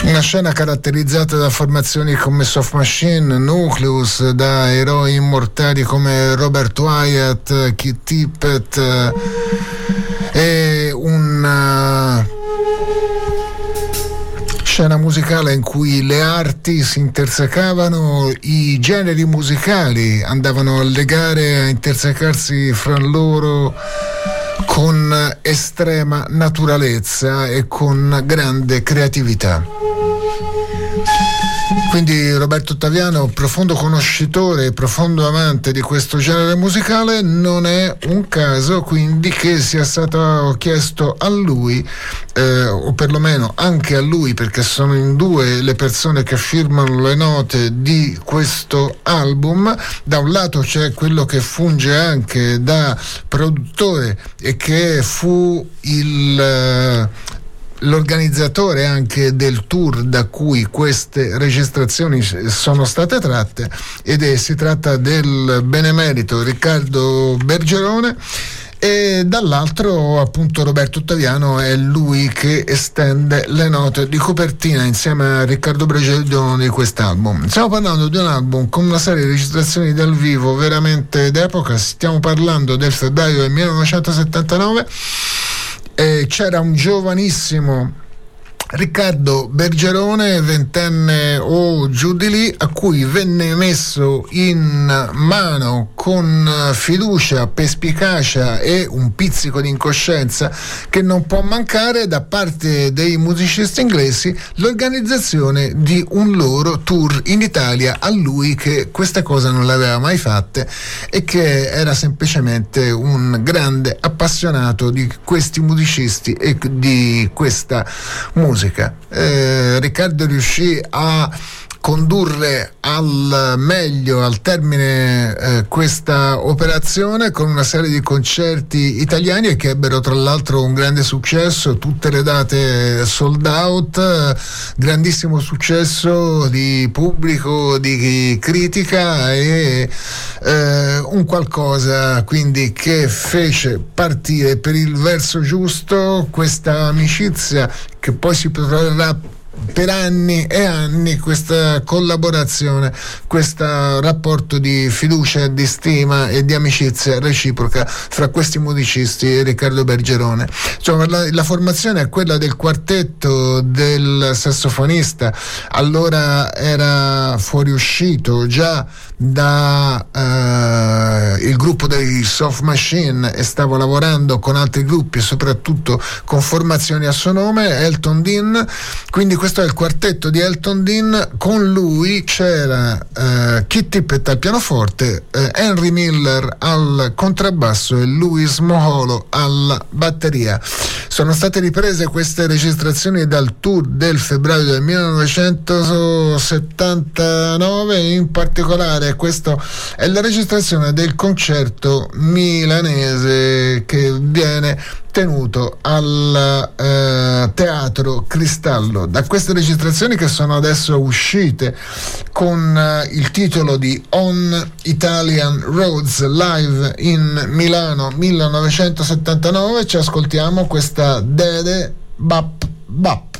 Una scena caratterizzata da formazioni come Soft Machine, Nucleus, da eroi immortali come Robert Wyatt, Keith Tippett e una scena musicale in cui le arti si intersecavano, i generi musicali andavano a legare, a intersecarsi fra loro con estrema naturalezza e con grande creatività. Quindi Roberto Ottaviano, profondo conoscitore e profondo amante di questo genere musicale, non è un caso quindi che sia stato chiesto a lui, eh, o perlomeno anche a lui, perché sono in due le persone che firmano le note di questo album. Da un lato c'è quello che funge anche da produttore e che fu il... Eh, l'organizzatore anche del tour da cui queste registrazioni sono state tratte ed è, si tratta del benemerito Riccardo Bergerone e dall'altro appunto Roberto Ottaviano è lui che estende le note di copertina insieme a Riccardo Bergerone di quest'album. Stiamo parlando di un album con una serie di registrazioni dal vivo veramente d'epoca, stiamo parlando del febbraio del 1979 eh, c'era un giovanissimo Riccardo Bergerone, ventenne o giù di lì, a cui venne messo in mano con fiducia, perspicacia e un pizzico di incoscienza che non può mancare da parte dei musicisti inglesi l'organizzazione di un loro tour in Italia a lui che questa cosa non l'aveva mai fatta e che era semplicemente un grande appassionato di questi musicisti e di questa musica musica. Eh, Riccardo riuscì a condurre al meglio, al termine eh, questa operazione con una serie di concerti italiani che ebbero tra l'altro un grande successo, tutte le date sold out, grandissimo successo di pubblico, di critica e eh, un qualcosa quindi che fece partire per il verso giusto questa amicizia che poi si protrarrà per anni e anni questa collaborazione, questo rapporto di fiducia, di stima e di amicizia reciproca fra questi musicisti e Riccardo Bergerone. Insomma, la, la formazione è quella del quartetto del sassofonista, allora era fuoriuscito già da uh, il gruppo dei Soft Machine e stavo lavorando con altri gruppi, soprattutto con formazioni a suo nome, Elton Dean, quindi questo è il quartetto di Elton Dean, con lui c'era uh, Kit Tippett al pianoforte, uh, Henry Miller al contrabbasso e Louis Moholo alla batteria. Sono state riprese queste registrazioni dal tour del febbraio del 1979, in particolare questa è la registrazione del concerto milanese che viene tenuto al eh, Teatro Cristallo. Da queste registrazioni che sono adesso uscite con eh, il titolo di On Italian Roads Live in Milano 1979 ci ascoltiamo questa Dede Bap Bap.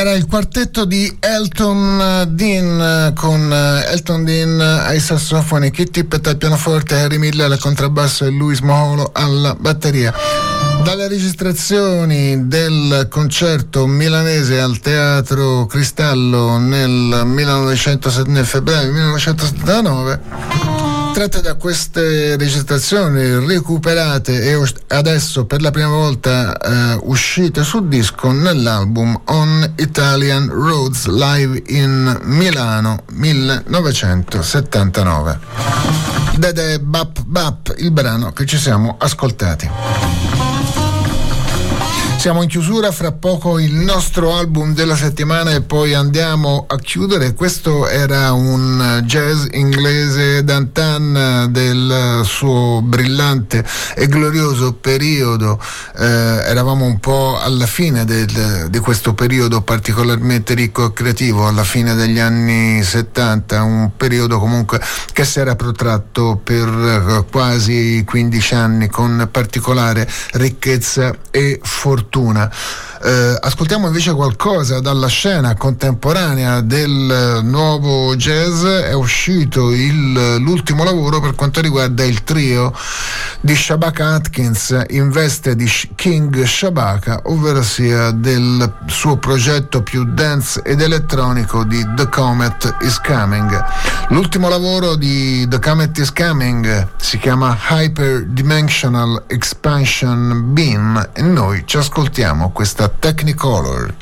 Era il quartetto di Elton Dean con Elton Dean ai sassofoni, Kitty Tippett al pianoforte, Harry Miller al contrabbasso e Luis Moholo alla batteria. Dalle registrazioni del concerto milanese al Teatro Cristallo nel, 1900, nel febbraio 1979 tratte da queste registrazioni recuperate e adesso per la prima volta eh, uscite su disco nell'album On Italian Roads Live in Milano 1979. Dede Bap Bap, il brano che ci siamo ascoltati. Siamo in chiusura, fra poco il nostro album della settimana e poi andiamo a chiudere. Questo era un jazz inglese d'antan del suo brillante e glorioso periodo. Eh, eravamo un po' alla fine del, di questo periodo particolarmente ricco e creativo, alla fine degli anni 70, un periodo comunque che si era protratto per quasi 15 anni con particolare ricchezza e fortuna fortuna. Eh, ascoltiamo invece qualcosa dalla scena contemporanea del nuovo jazz. È uscito il, l'ultimo lavoro per quanto riguarda il trio di Shabaka Atkins in veste di King Shabaka, ovvero sia del suo progetto più dance ed elettronico di The Comet is Coming. L'ultimo lavoro di The Comet is Coming si chiama Hyperdimensional Expansion Beam e noi ci ascoltiamo questa Technicolor.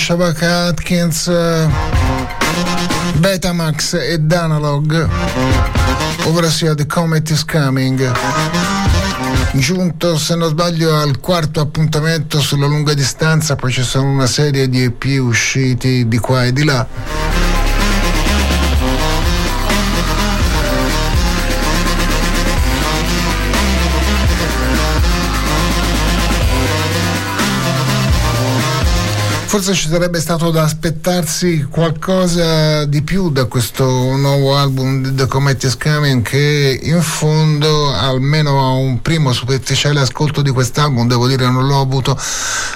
Shabaka Atkins, Betamax ed Analog, ovvero sia The Comet is Coming. Giunto, se non sbaglio, al quarto appuntamento sulla lunga distanza, poi ci sono una serie di EP usciti di qua e di là. Forse ci sarebbe stato da aspettarsi qualcosa di più da questo nuovo album di The Comet is Coming che in fondo almeno a un primo superficiale ascolto di quest'album devo dire non l'ho avuto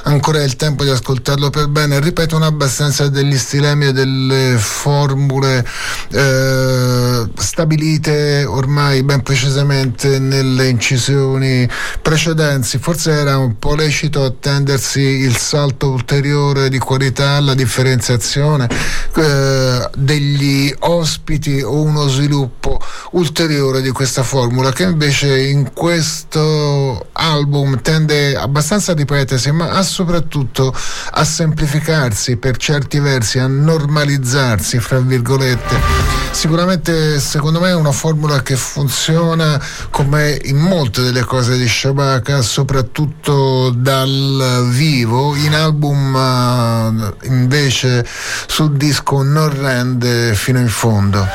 ancora il tempo di ascoltarlo per bene. Ripeto non abbastanza degli stilemi e delle formule eh, stabilite ormai ben precisamente nelle incisioni precedenti. Forse era un po' lecito attendersi il salto ulteriore di qualità, la differenziazione eh, degli ospiti o uno sviluppo ulteriore di questa formula che invece in questo album tende abbastanza a ripetersi ma soprattutto a semplificarsi per certi versi, a normalizzarsi fra virgolette. Sicuramente secondo me è una formula che funziona come in molte delle cose di Shabaka, soprattutto dal vivo, in album invece sul disco non rende fino in fondo.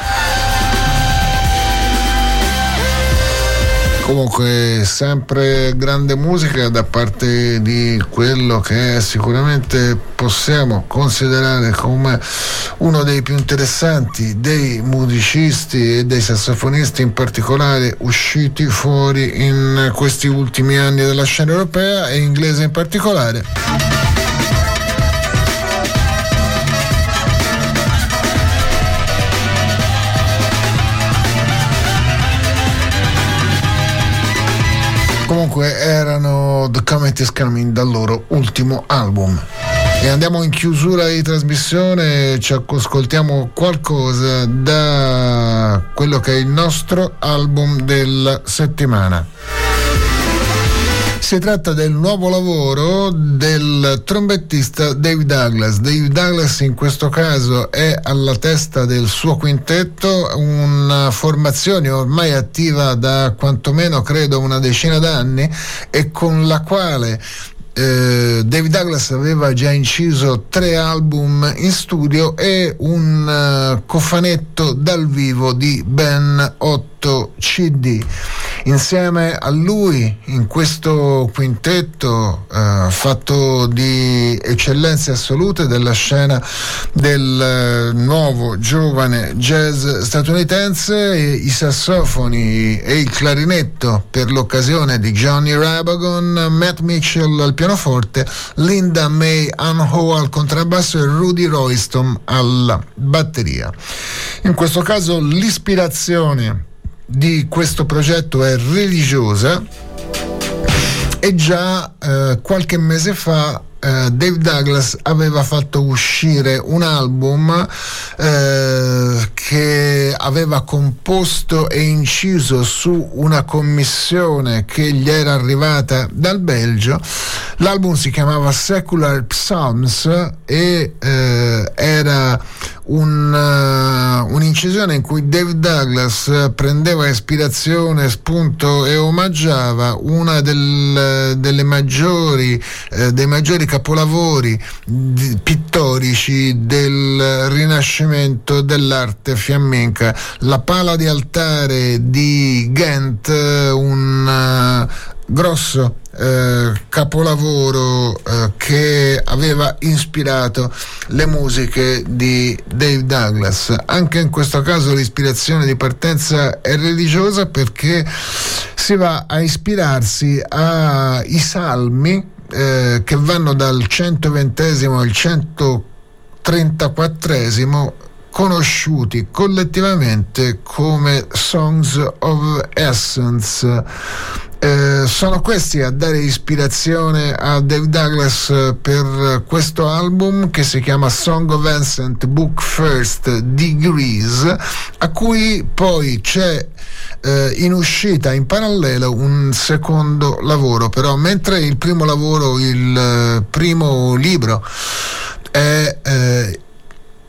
Comunque sempre grande musica da parte di quello che sicuramente possiamo considerare come uno dei più interessanti dei musicisti e dei sassofonisti in particolare usciti fuori in questi ultimi anni della scena europea e inglese in particolare. Comunque erano The Comet is Coming dal loro ultimo album. E andiamo in chiusura di trasmissione, ci ascoltiamo qualcosa da quello che è il nostro album della settimana. Si tratta del nuovo lavoro del trombettista Dave Douglas. Dave Douglas in questo caso è alla testa del suo quintetto, una formazione ormai attiva da quantomeno credo una decina d'anni e con la quale eh, David Douglas aveva già inciso tre album in studio e un uh, cofanetto dal vivo di ben otto CD. Insieme a lui in questo quintetto uh, fatto di eccellenze assolute della scena del uh, nuovo giovane jazz statunitense, i sassofoni e il clarinetto per l'occasione di Johnny Rabagon, Matt Mitchell al pianoforte, Linda May Anho al contrabbasso e Rudy Royston alla batteria. In questo caso l'ispirazione di questo progetto è religiosa e già eh, qualche mese fa Uh, Dave Douglas aveva fatto uscire un album uh, che aveva composto e inciso su una commissione che gli era arrivata dal Belgio. L'album si chiamava Secular Psalms e uh, era un, uh, un'incisione in cui David Douglas prendeva ispirazione, spunto e omaggiava una del, delle maggiori, eh, dei maggiori capolavori pittorici del rinascimento dell'arte fiamminca. La pala di altare di Ghent, un uh, grosso eh, capolavoro eh, che aveva ispirato le musiche di Dave Douglas. Anche in questo caso l'ispirazione di partenza è religiosa perché si va a ispirarsi ai salmi eh, che vanno dal 120 al 134 conosciuti collettivamente come Songs of Essence Eh, sono questi a dare ispirazione a Dave Douglas per questo album che si chiama Song of Ancient Book First Degrees, a cui poi c'è eh, in uscita in parallelo un secondo lavoro, però mentre il primo lavoro, il eh, primo libro è eh,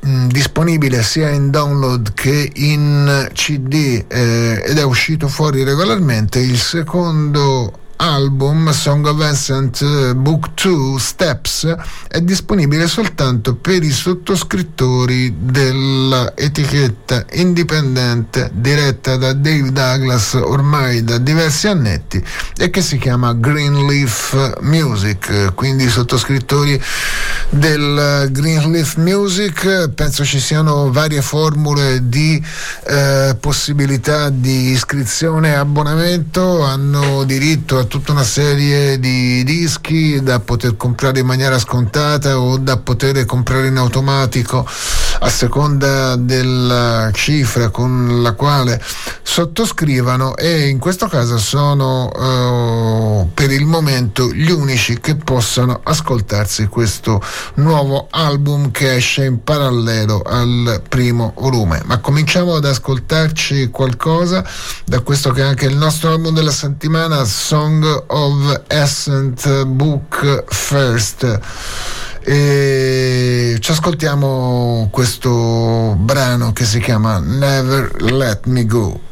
Mm, disponibile sia in download che in CD eh, ed è uscito fuori regolarmente il secondo album Song of Ascent eh, Book 2 Steps è disponibile soltanto per i sottoscrittori dell'etichetta indipendente diretta da Dave Douglas ormai da diversi annetti e che si chiama Greenleaf Music. Quindi i sottoscrittori del Greenleaf Music penso ci siano varie formule di eh, possibilità di iscrizione e abbonamento hanno diritto a tutta una serie di dischi da poter comprare in maniera scontata o da poter comprare in automatico a seconda della cifra con la quale sottoscrivano. E in questo caso sono uh, per il momento gli unici che possano ascoltarsi questo nuovo album che esce in parallelo al primo volume. Ma cominciamo ad ascoltarci qualcosa da questo che è anche il nostro album della settimana Song Song of Ascent Book First. E ci ascoltiamo questo brano che si chiama Never Let Me Go.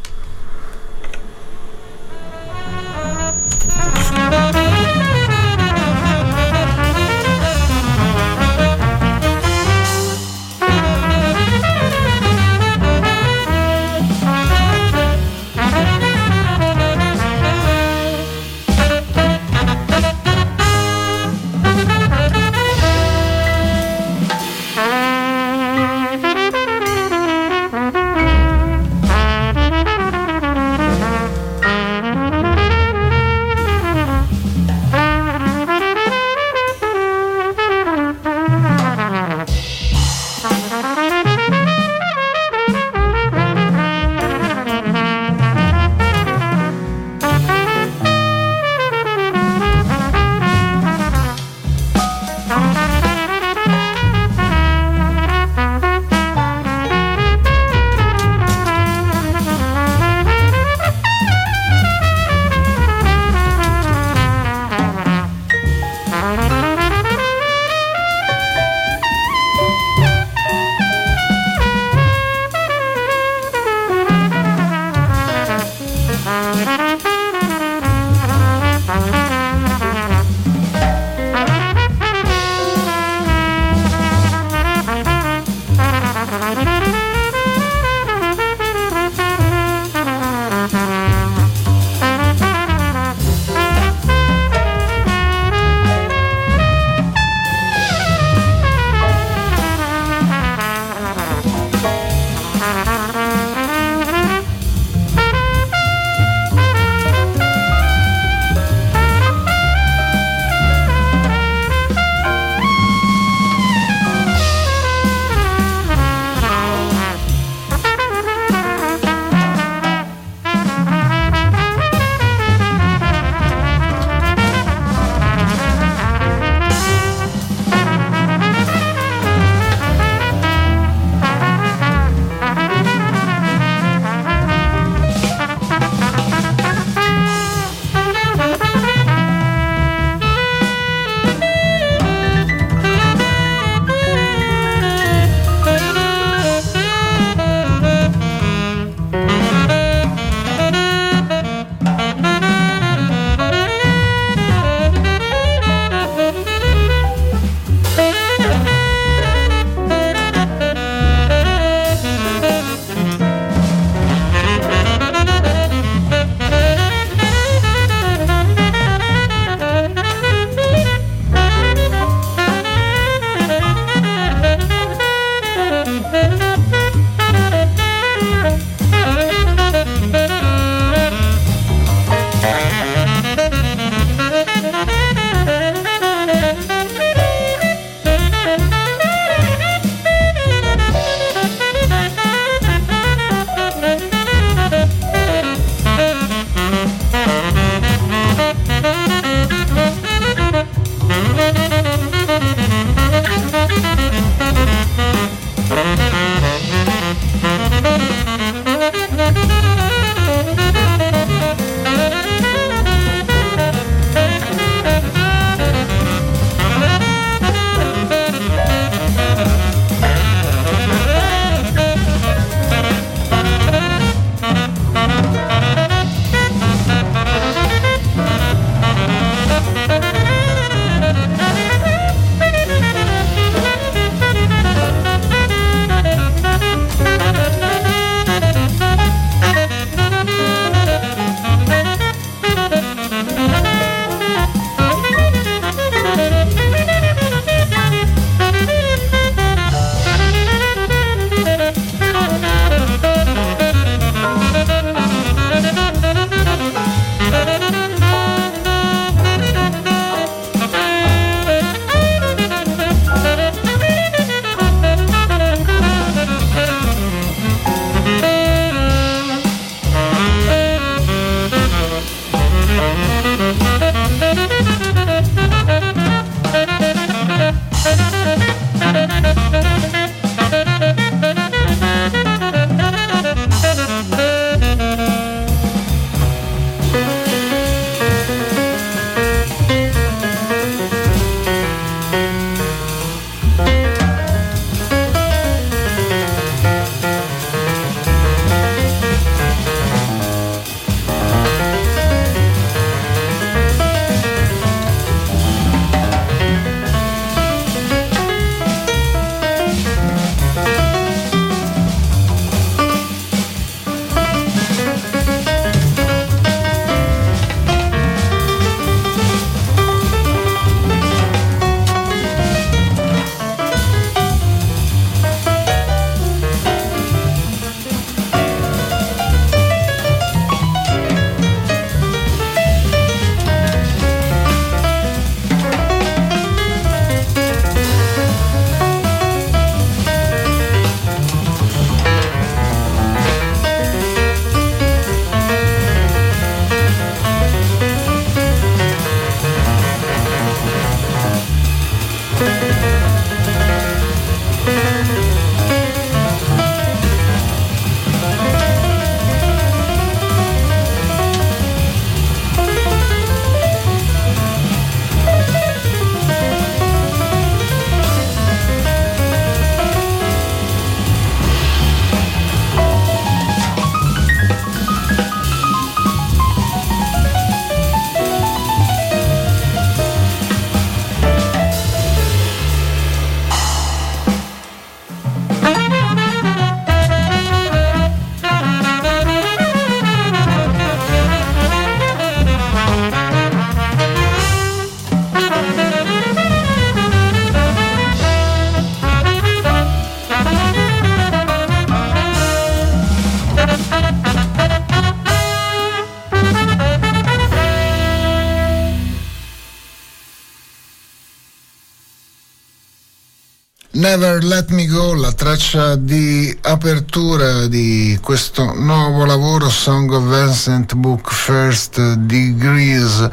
Never Let Me Go, la traccia di apertura di questo nuovo lavoro Song of Vincent Book First Degrees.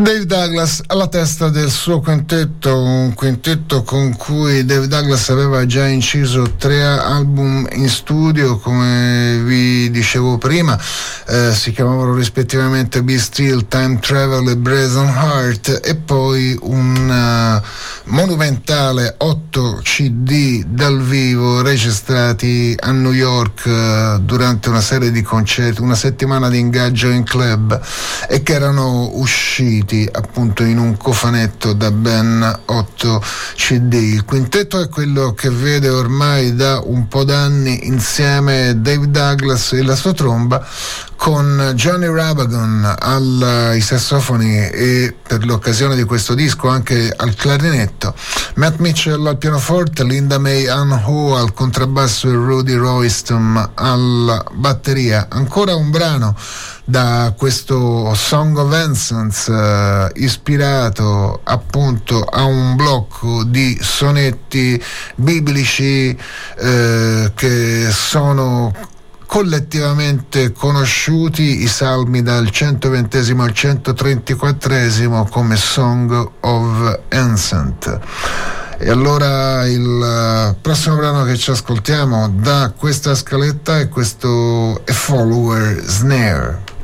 Dave Douglas alla testa del suo quintetto, un quintetto con cui Dave Douglas aveva già inciso tre album in studio, come vi dicevo prima, eh, si chiamavano rispettivamente Be Still, Time Travel e Brazen Heart e poi un uh, monumentale 8 CD dal vivo registrati a New York uh, durante una serie di concerti, una settimana di ingaggio in club e che erano usciti appunto in un cofanetto da ben 8 CD. Il quintetto è quello che vede ormai da un po' d'anni insieme Dave Douglas e la sua tromba con Johnny Rabagon ai sassofoni e per l'occasione di questo disco anche al clarinetto, Matt Mitchell al pianoforte, Linda May Ann Ho al contrabbasso e Rudy Royston alla batteria. Ancora un brano da questo Song of Ancients eh, ispirato appunto a un blocco di sonetti biblici eh, che sono collettivamente conosciuti i salmi dal 120 al 134 come Song of Ancient. E allora il prossimo brano che ci ascoltiamo da questa scaletta è questo A Follower Snare.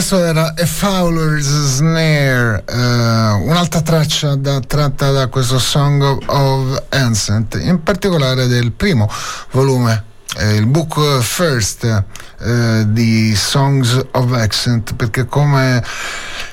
Questo era A Fowler's Snare, uh, un'altra traccia da, tratta da questo Song of, of Ancient, in particolare del primo volume eh, il book first eh, di Songs of Accent perché come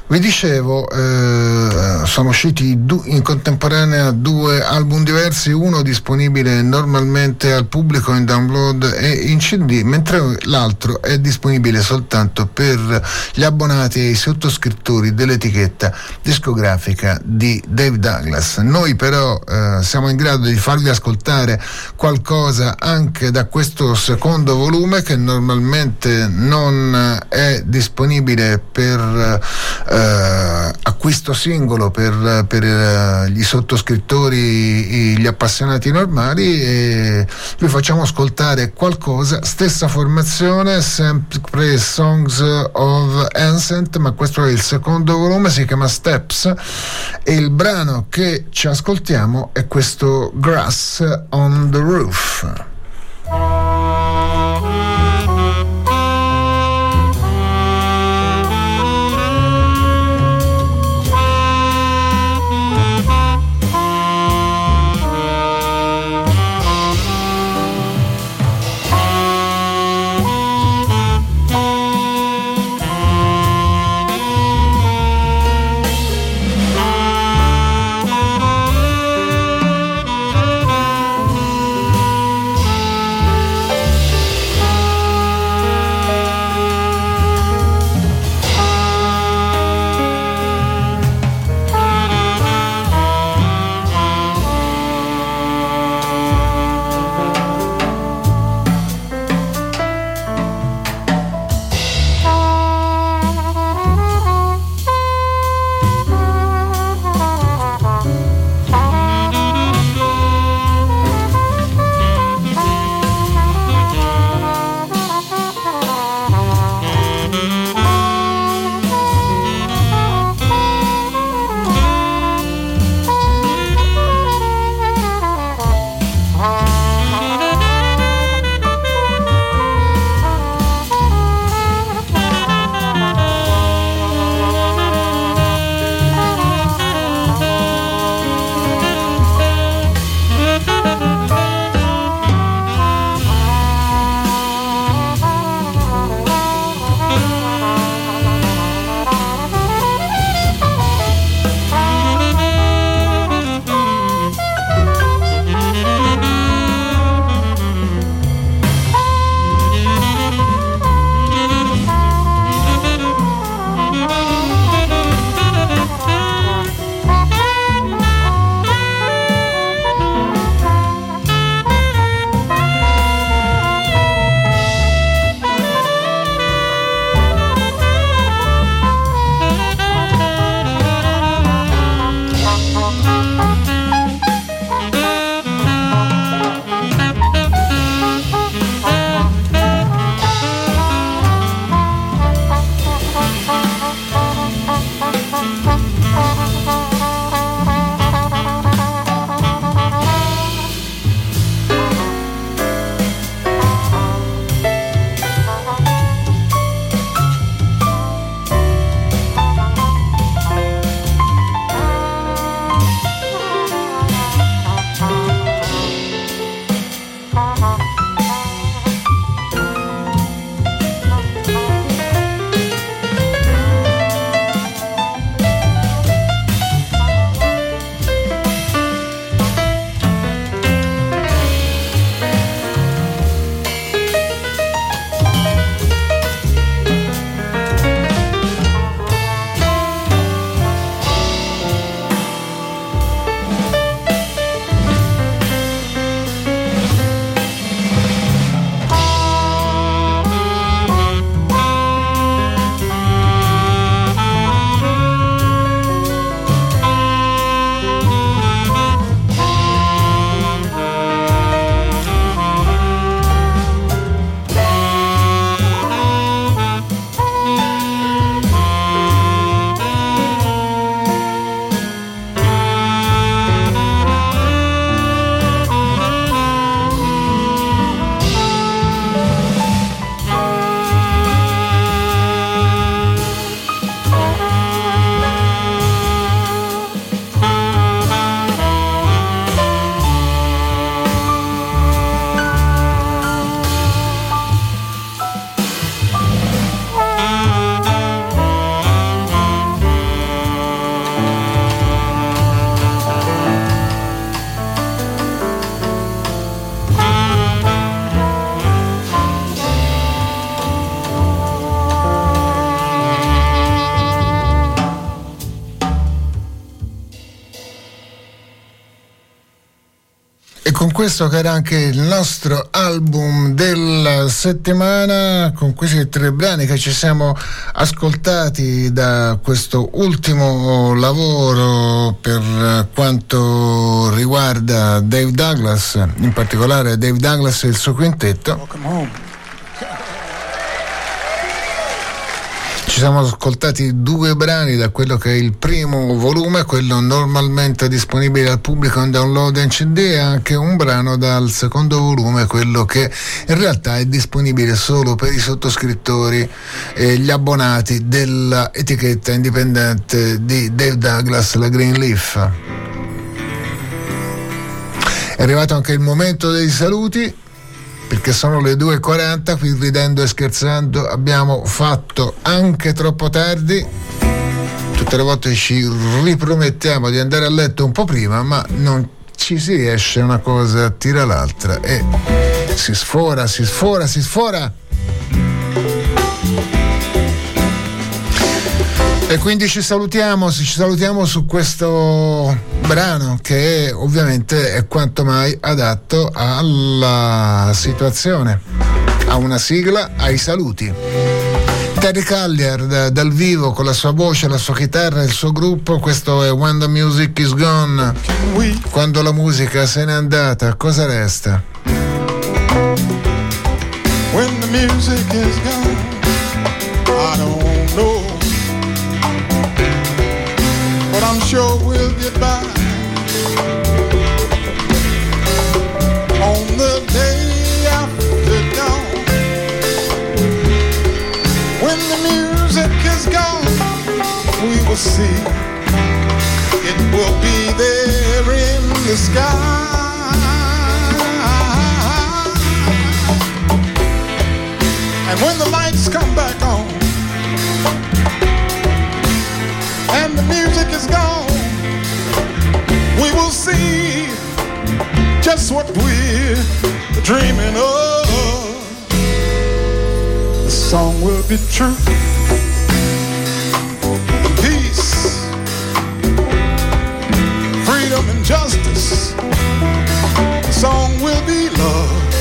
Vi dicevo, eh, sono usciti in contemporanea due album diversi, uno disponibile normalmente al pubblico in download e in CD, mentre l'altro è disponibile soltanto per gli abbonati e i sottoscrittori dell'etichetta discografica di Dave Douglas. Noi però eh, siamo in grado di farvi ascoltare qualcosa anche da questo secondo volume che normalmente non è disponibile per eh, eh, acquisto singolo per, per eh, gli sottoscrittori, gli appassionati normali e vi facciamo ascoltare qualcosa, stessa formazione, sempre Songs of Ancient, ma questo è il secondo volume, si chiama Steps e il brano che ci ascoltiamo è questo Grass on the Roof. Questo che era anche il nostro album della settimana, con questi tre brani che ci siamo ascoltati da questo ultimo lavoro per quanto riguarda Dave Douglas, in particolare Dave Douglas e il suo quintetto. Ci siamo ascoltati due brani da quello che è il primo volume, quello normalmente disponibile al pubblico in download in CD, e anche un brano dal secondo volume, quello che in realtà è disponibile solo per i sottoscrittori e gli abbonati dell'etichetta indipendente di Dave Douglas, la Greenleaf. È arrivato anche il momento dei saluti perché sono le 2.40, qui ridendo e scherzando abbiamo fatto anche troppo tardi. Tutte le volte ci ripromettiamo di andare a letto un po' prima, ma non ci si riesce, una cosa tira l'altra e si sfora, si sfora, si sfora. Quindi ci salutiamo, ci salutiamo su questo brano che ovviamente è quanto mai adatto alla situazione, a una sigla, ai saluti. Terry Callier dal vivo con la sua voce, la sua chitarra, il suo gruppo, questo è When the Music is Gone. Quando la musica se n'è andata, cosa resta? When the music is gone, I don't know. Sure we'll get by. On the day after dawn when the music is gone, we will see. It will be there in the sky. And when the lights come back on, the music is gone, we will see just what we're dreaming of. The song will be true. Peace, freedom, and justice. The song will be love.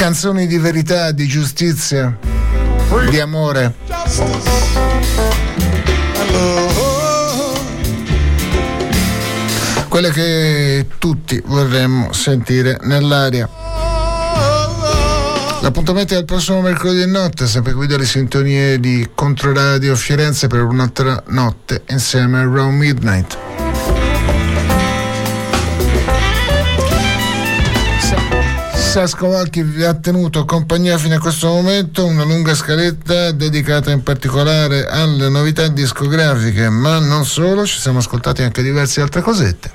Canzoni di verità, di giustizia, di amore. Quelle che tutti vorremmo sentire nell'aria. L'appuntamento è al prossimo mercoledì notte, sempre qui dalle sintonie di Controradio Firenze per un'altra notte insieme a Round Midnight. Sasco Valchi vi ha tenuto compagnia fino a questo momento, una lunga scaletta dedicata in particolare alle novità discografiche, ma non solo, ci siamo ascoltati anche diverse altre cosette.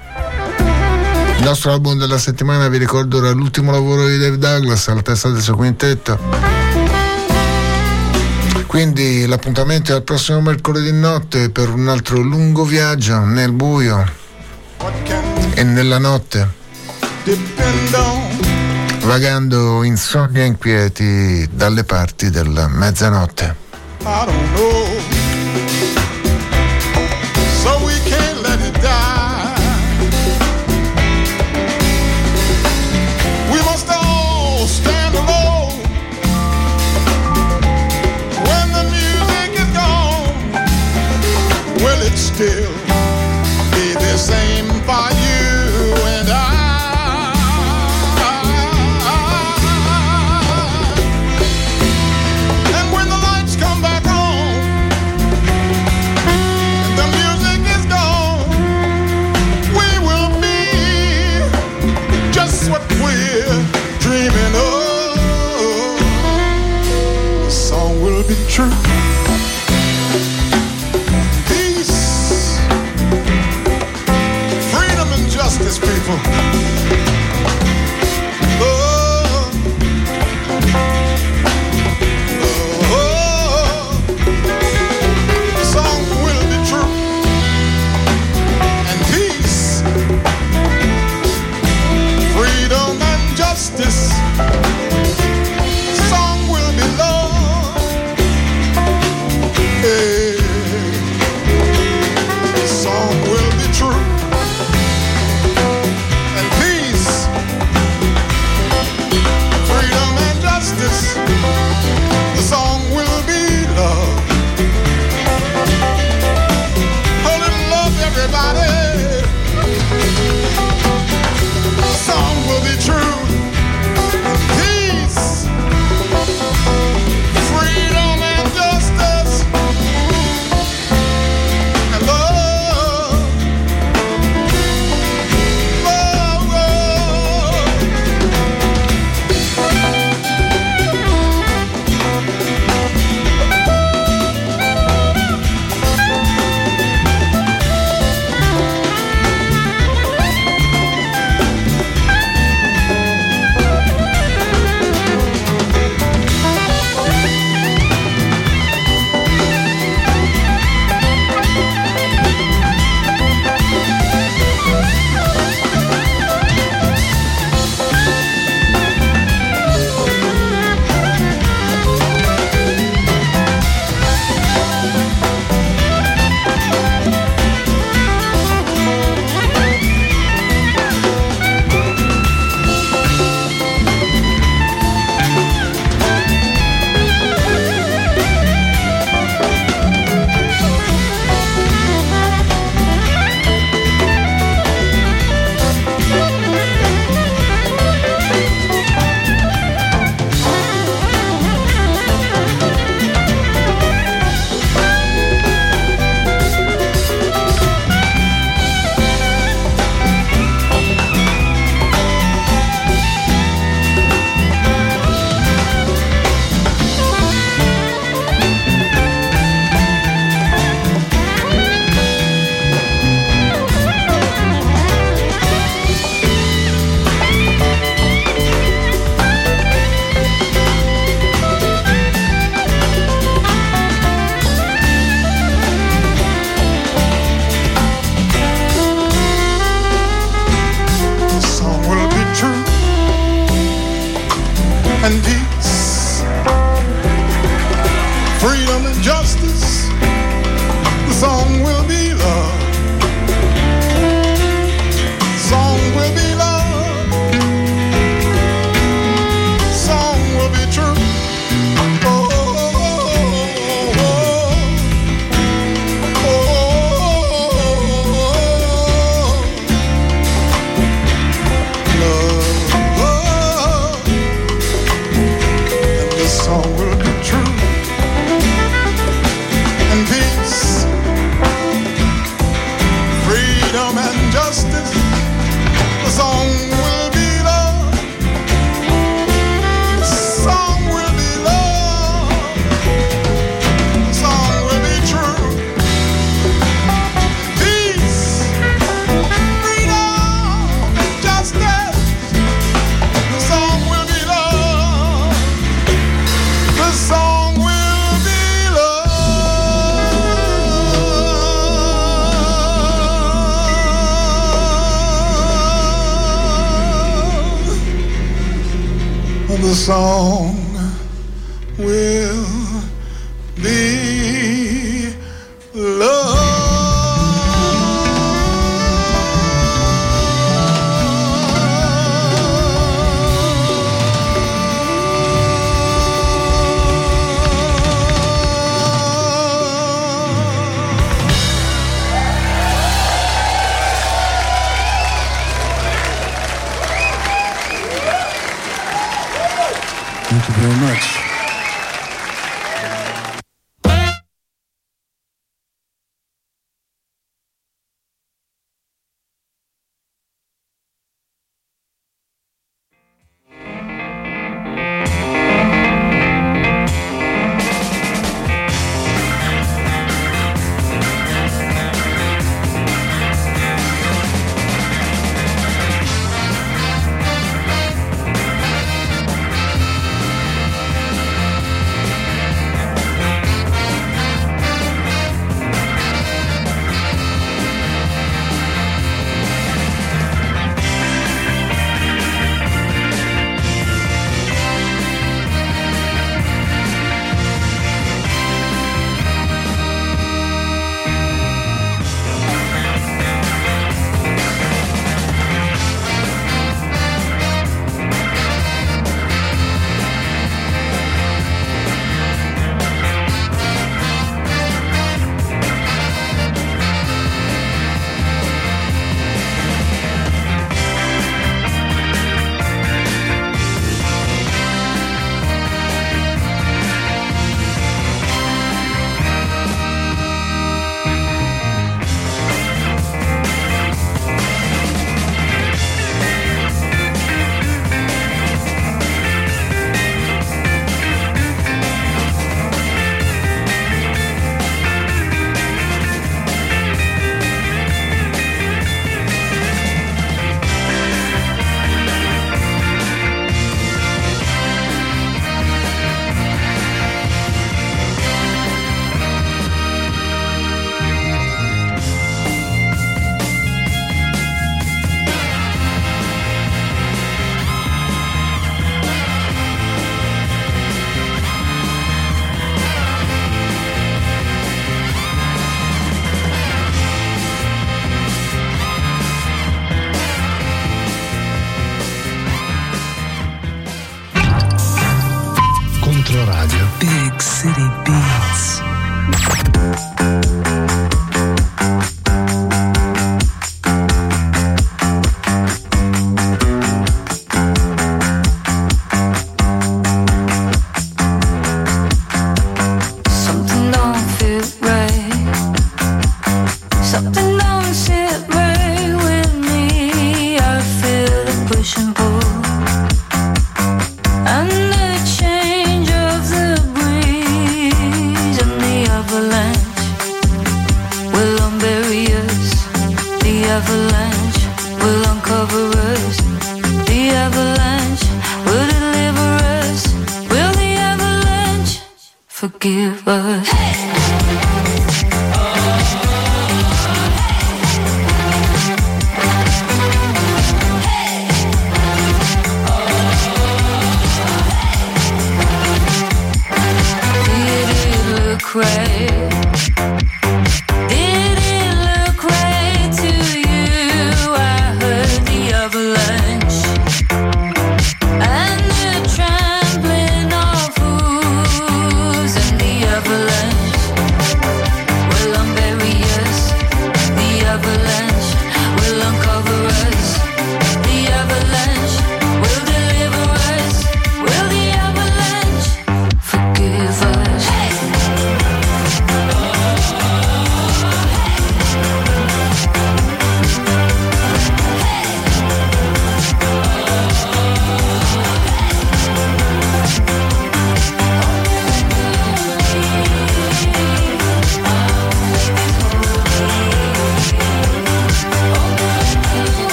Il nostro album della settimana, vi ricordo, era l'ultimo lavoro di Dave Douglas alla testa del suo quintetto. Quindi l'appuntamento è al prossimo mercoledì notte per un altro lungo viaggio nel buio e nella notte, vagando in sogni inquieti dalle parti della mezzanotte. still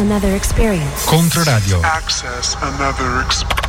another experience. Controradio. Access another experience.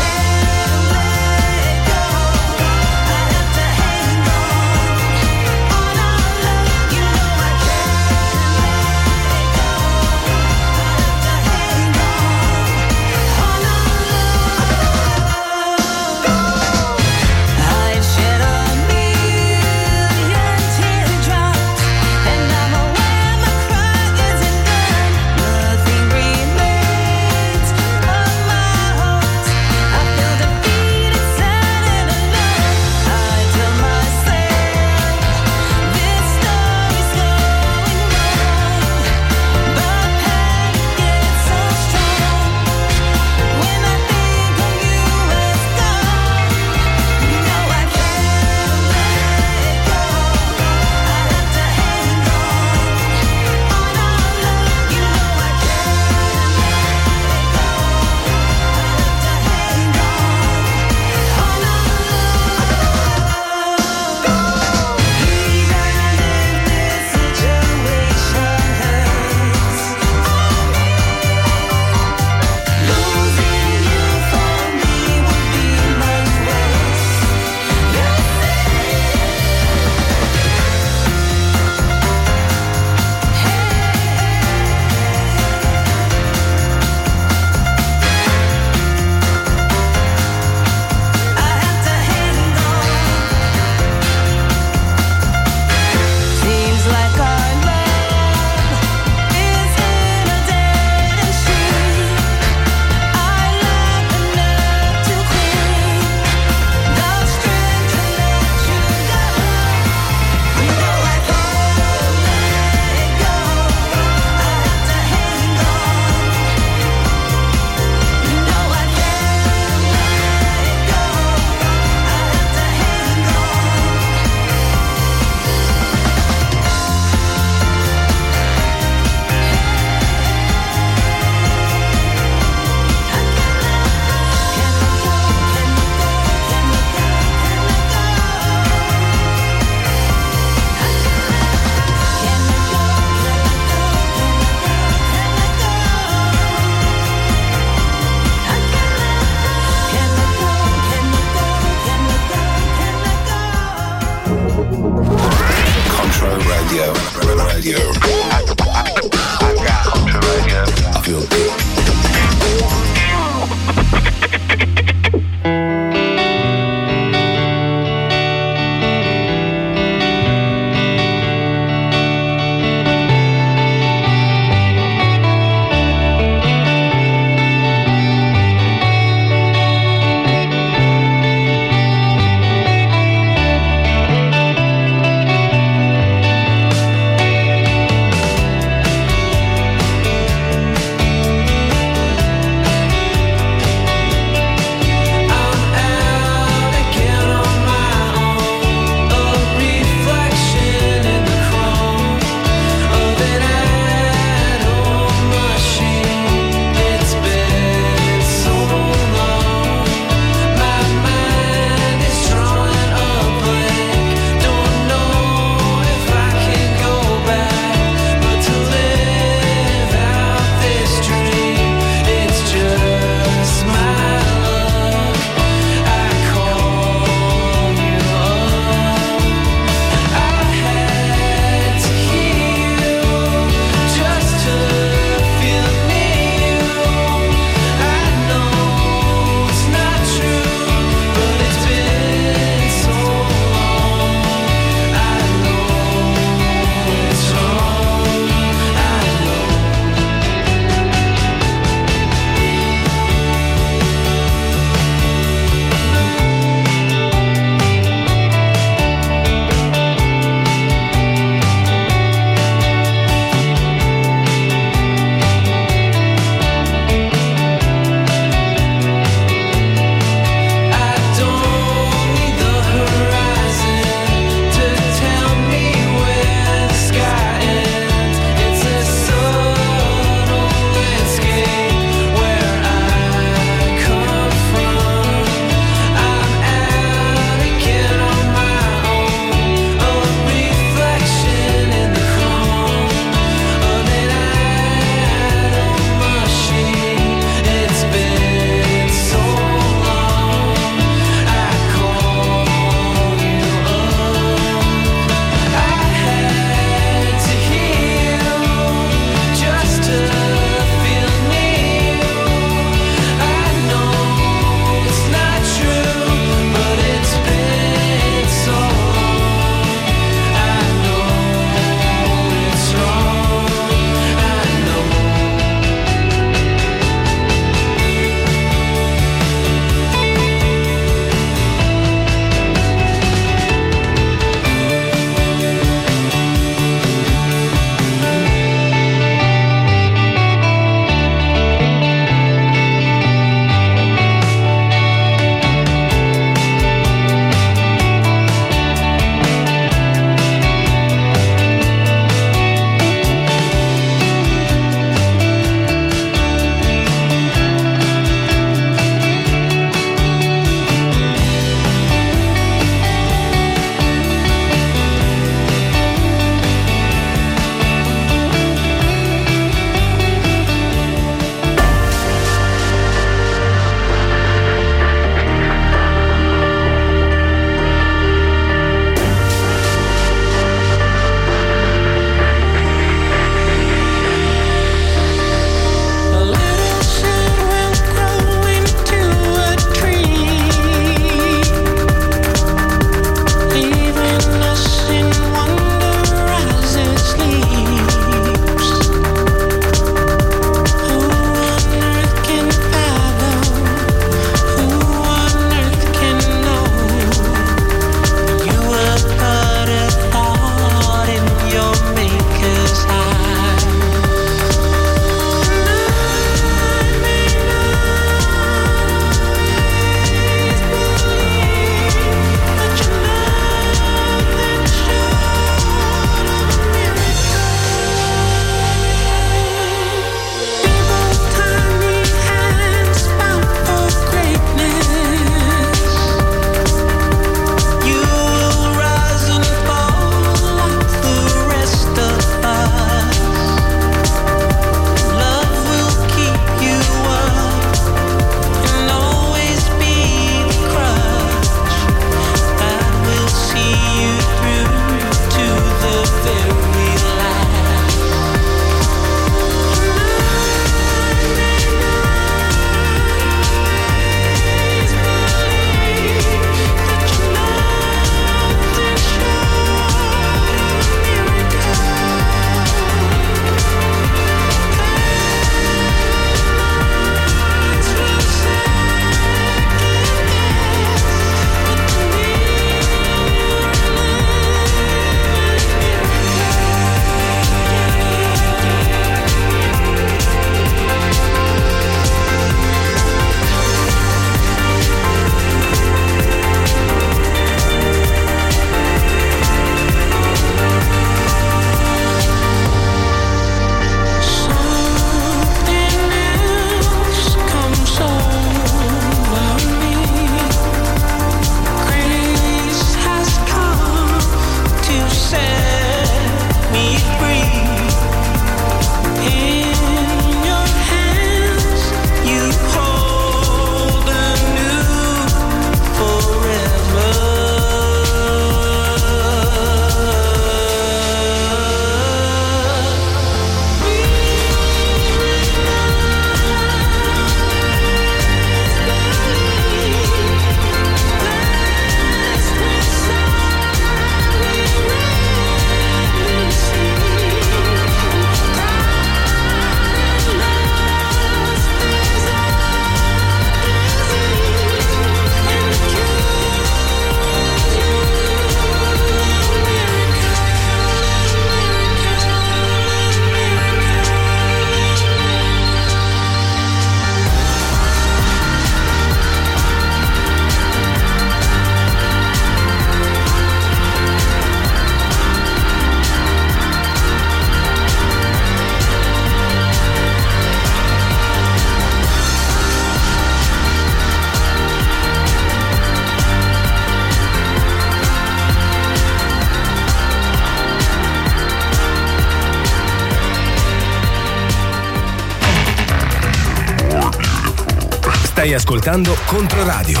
ascoltando Controradio.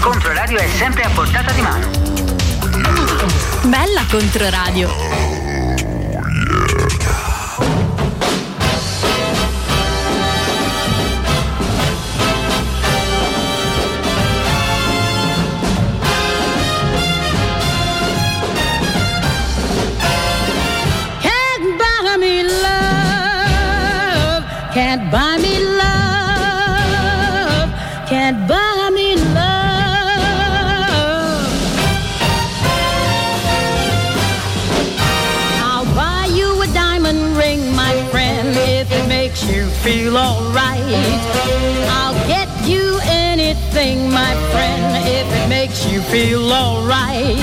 Controradio è sempre a portata di mano. Bella Controradio. feel alright.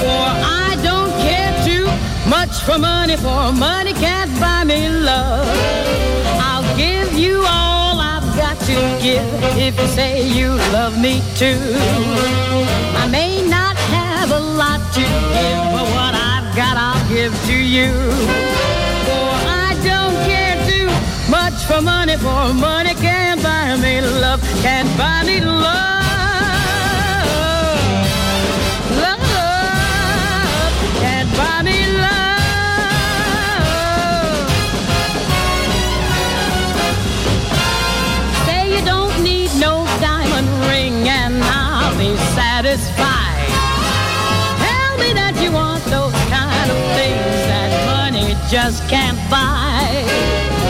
For I don't care too much for money, for money can't buy me love. I'll give you all I've got to give if you say you love me too. I may not have a lot to give, but what I've got I'll give to you. For I don't care too much for money, for money can't buy me love, can't buy me love. satisfied. Tell me that you want those kind of things that money just can't buy.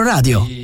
Controradio.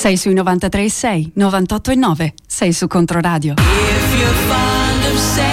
Sei sui 93 6, 98 e 9. Sei su Controradio. If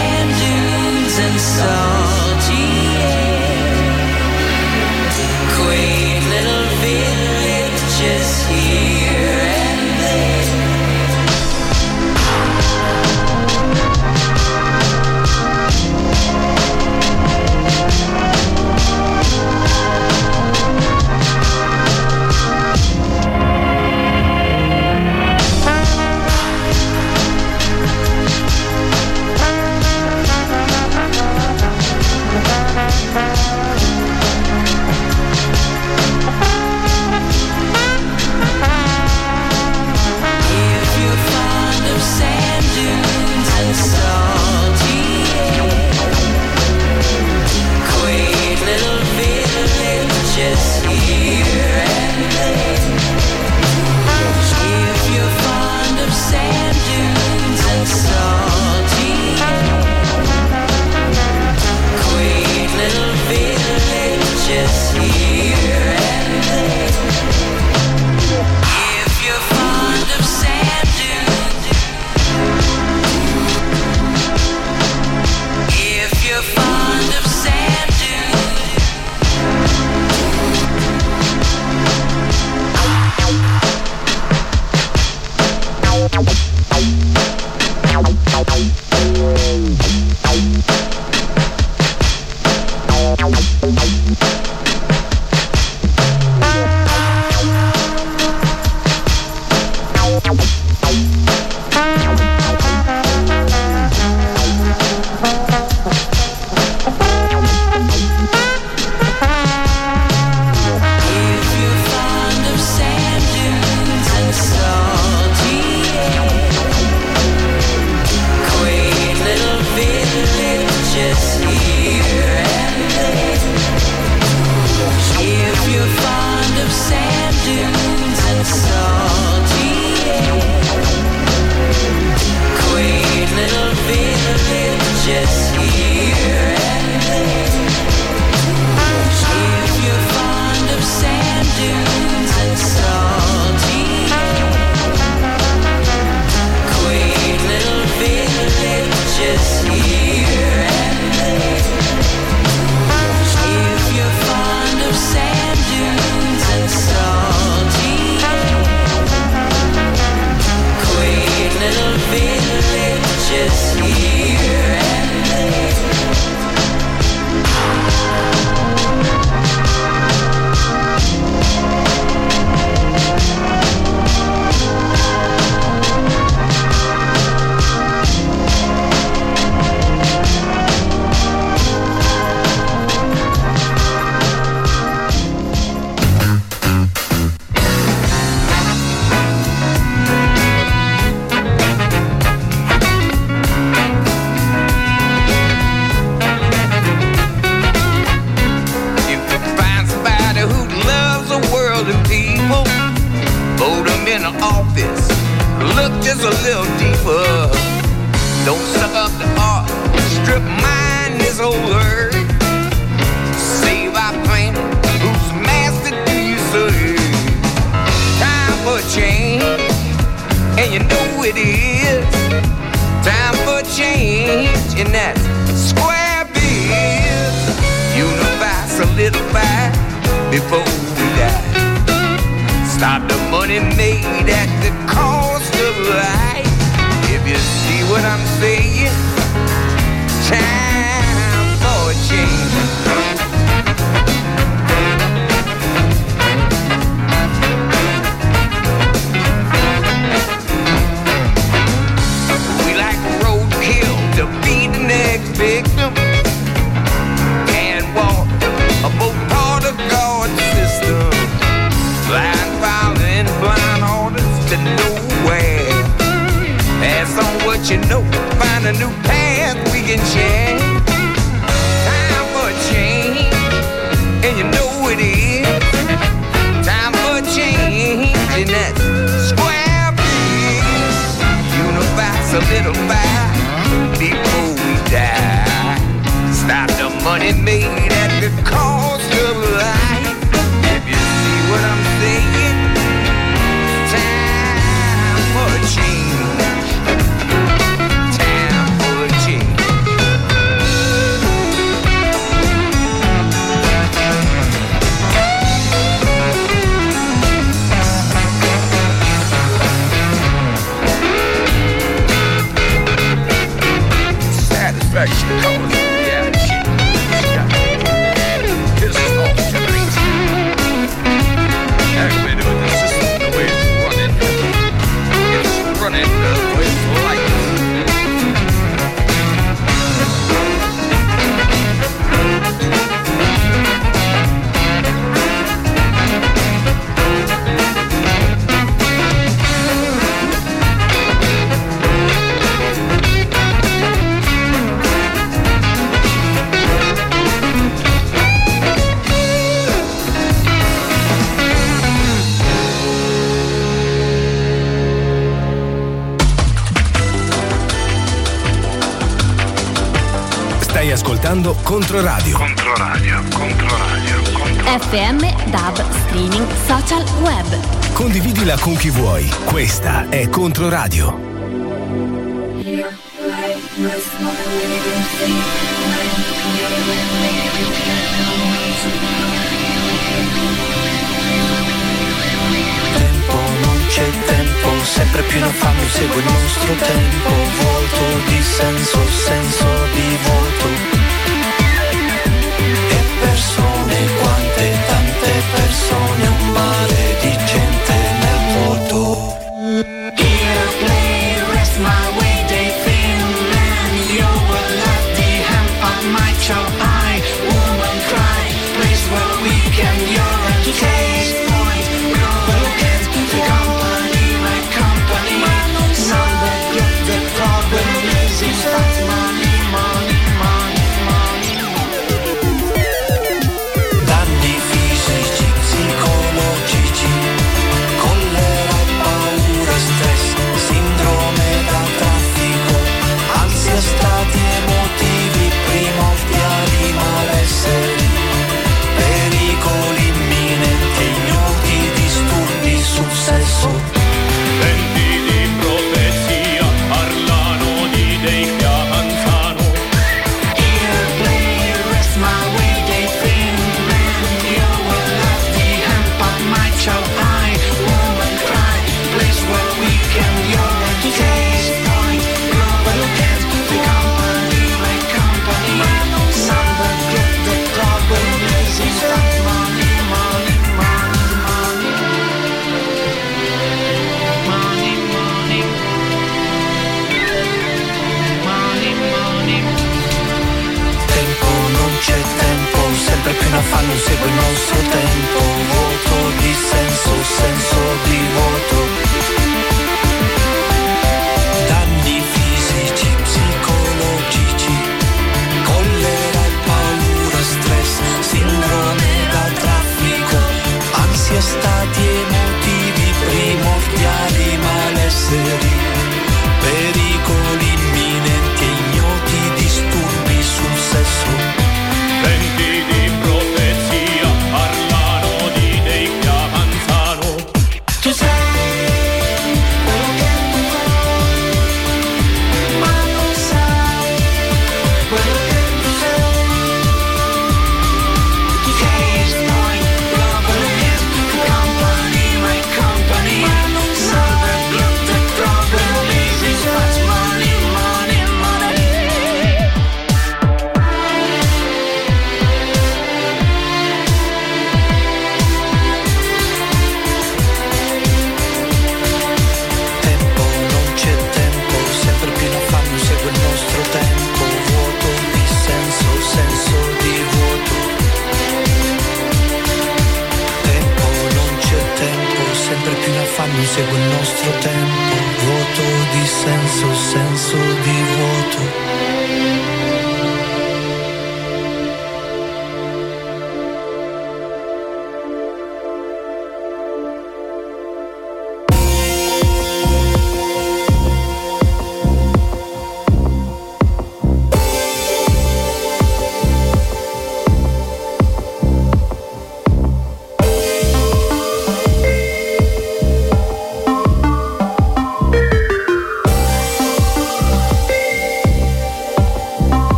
Controradio. Controradio. Controradio. Controradio. FM, DAB, streaming, social, web. Condividila con chi vuoi. Questa è Controradio.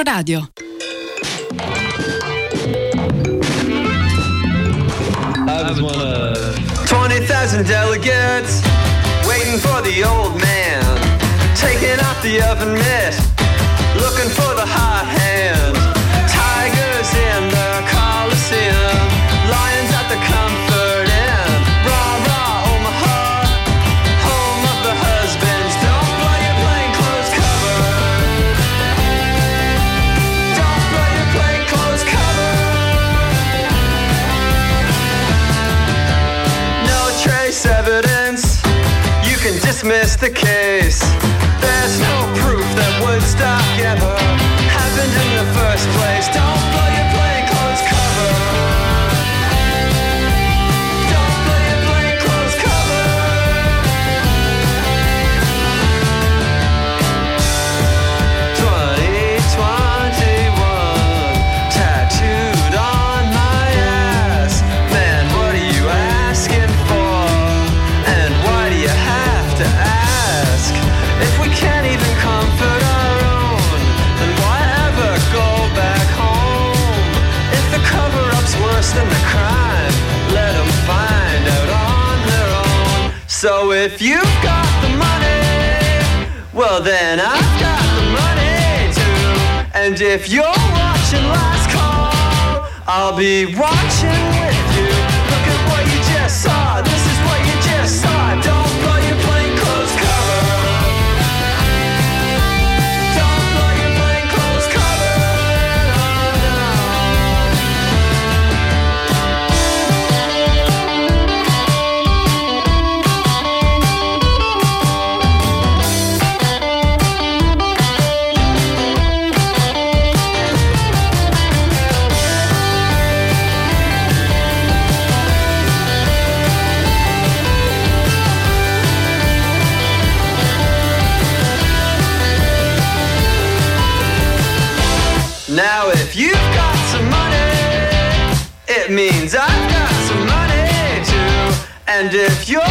Controradio. I was one of 20,000 delegates waiting for the old man, taking off the oven mitt, looking for the hot hand, tigers in the is the case. if you've got the money, well then I've got the money too. And if you're watching Last Call, I'll be watching with you. Look at what you just saw. This Sergio.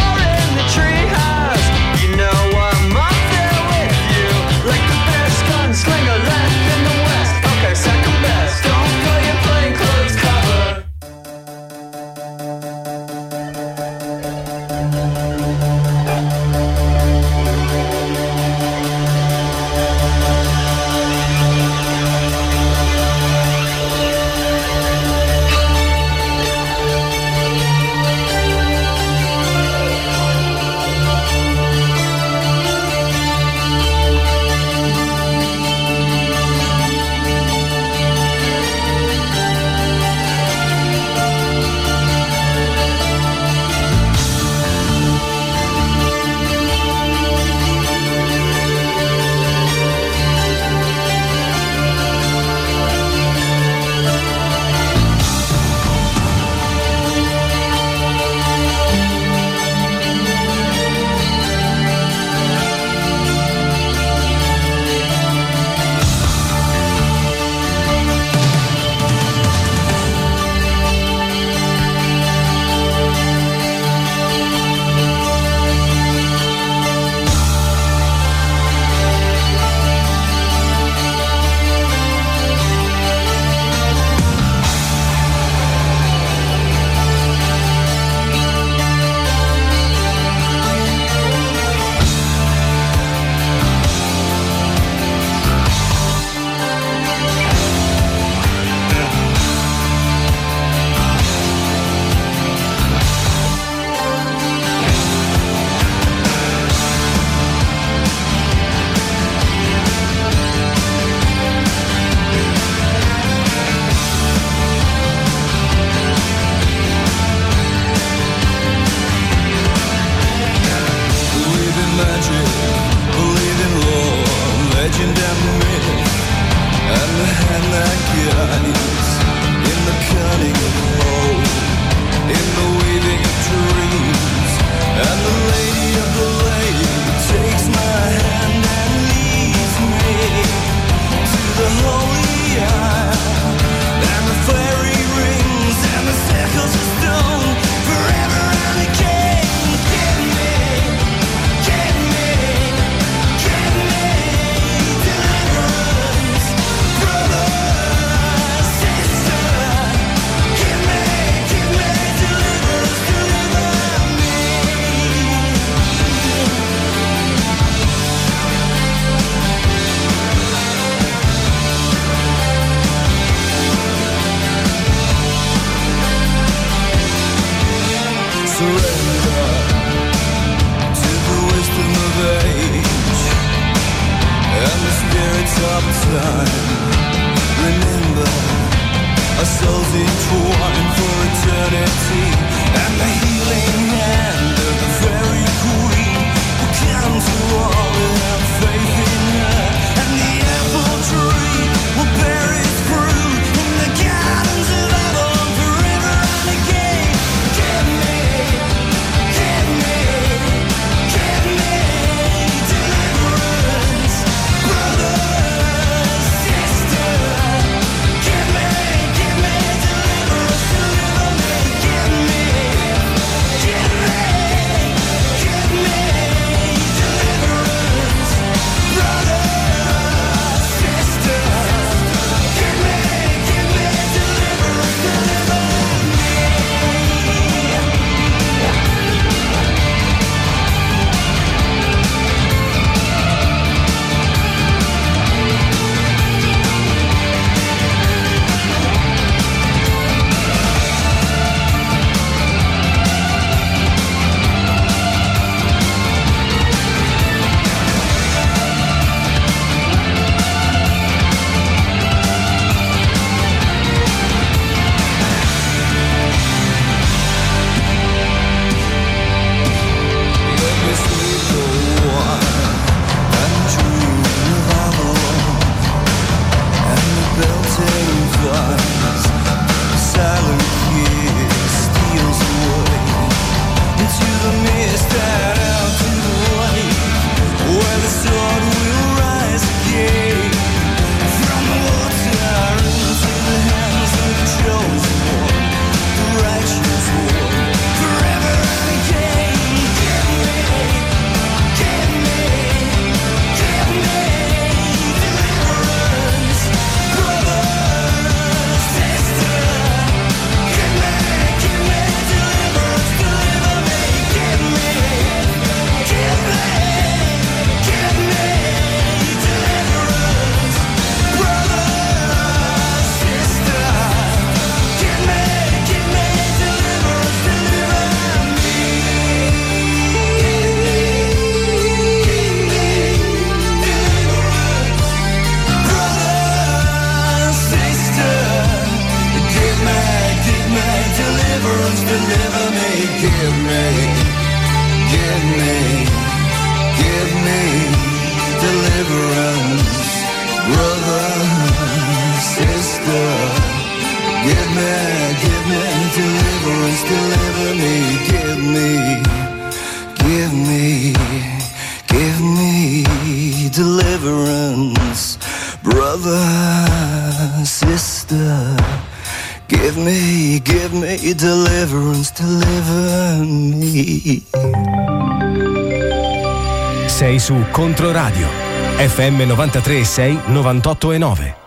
FM 93 6 98 e 9.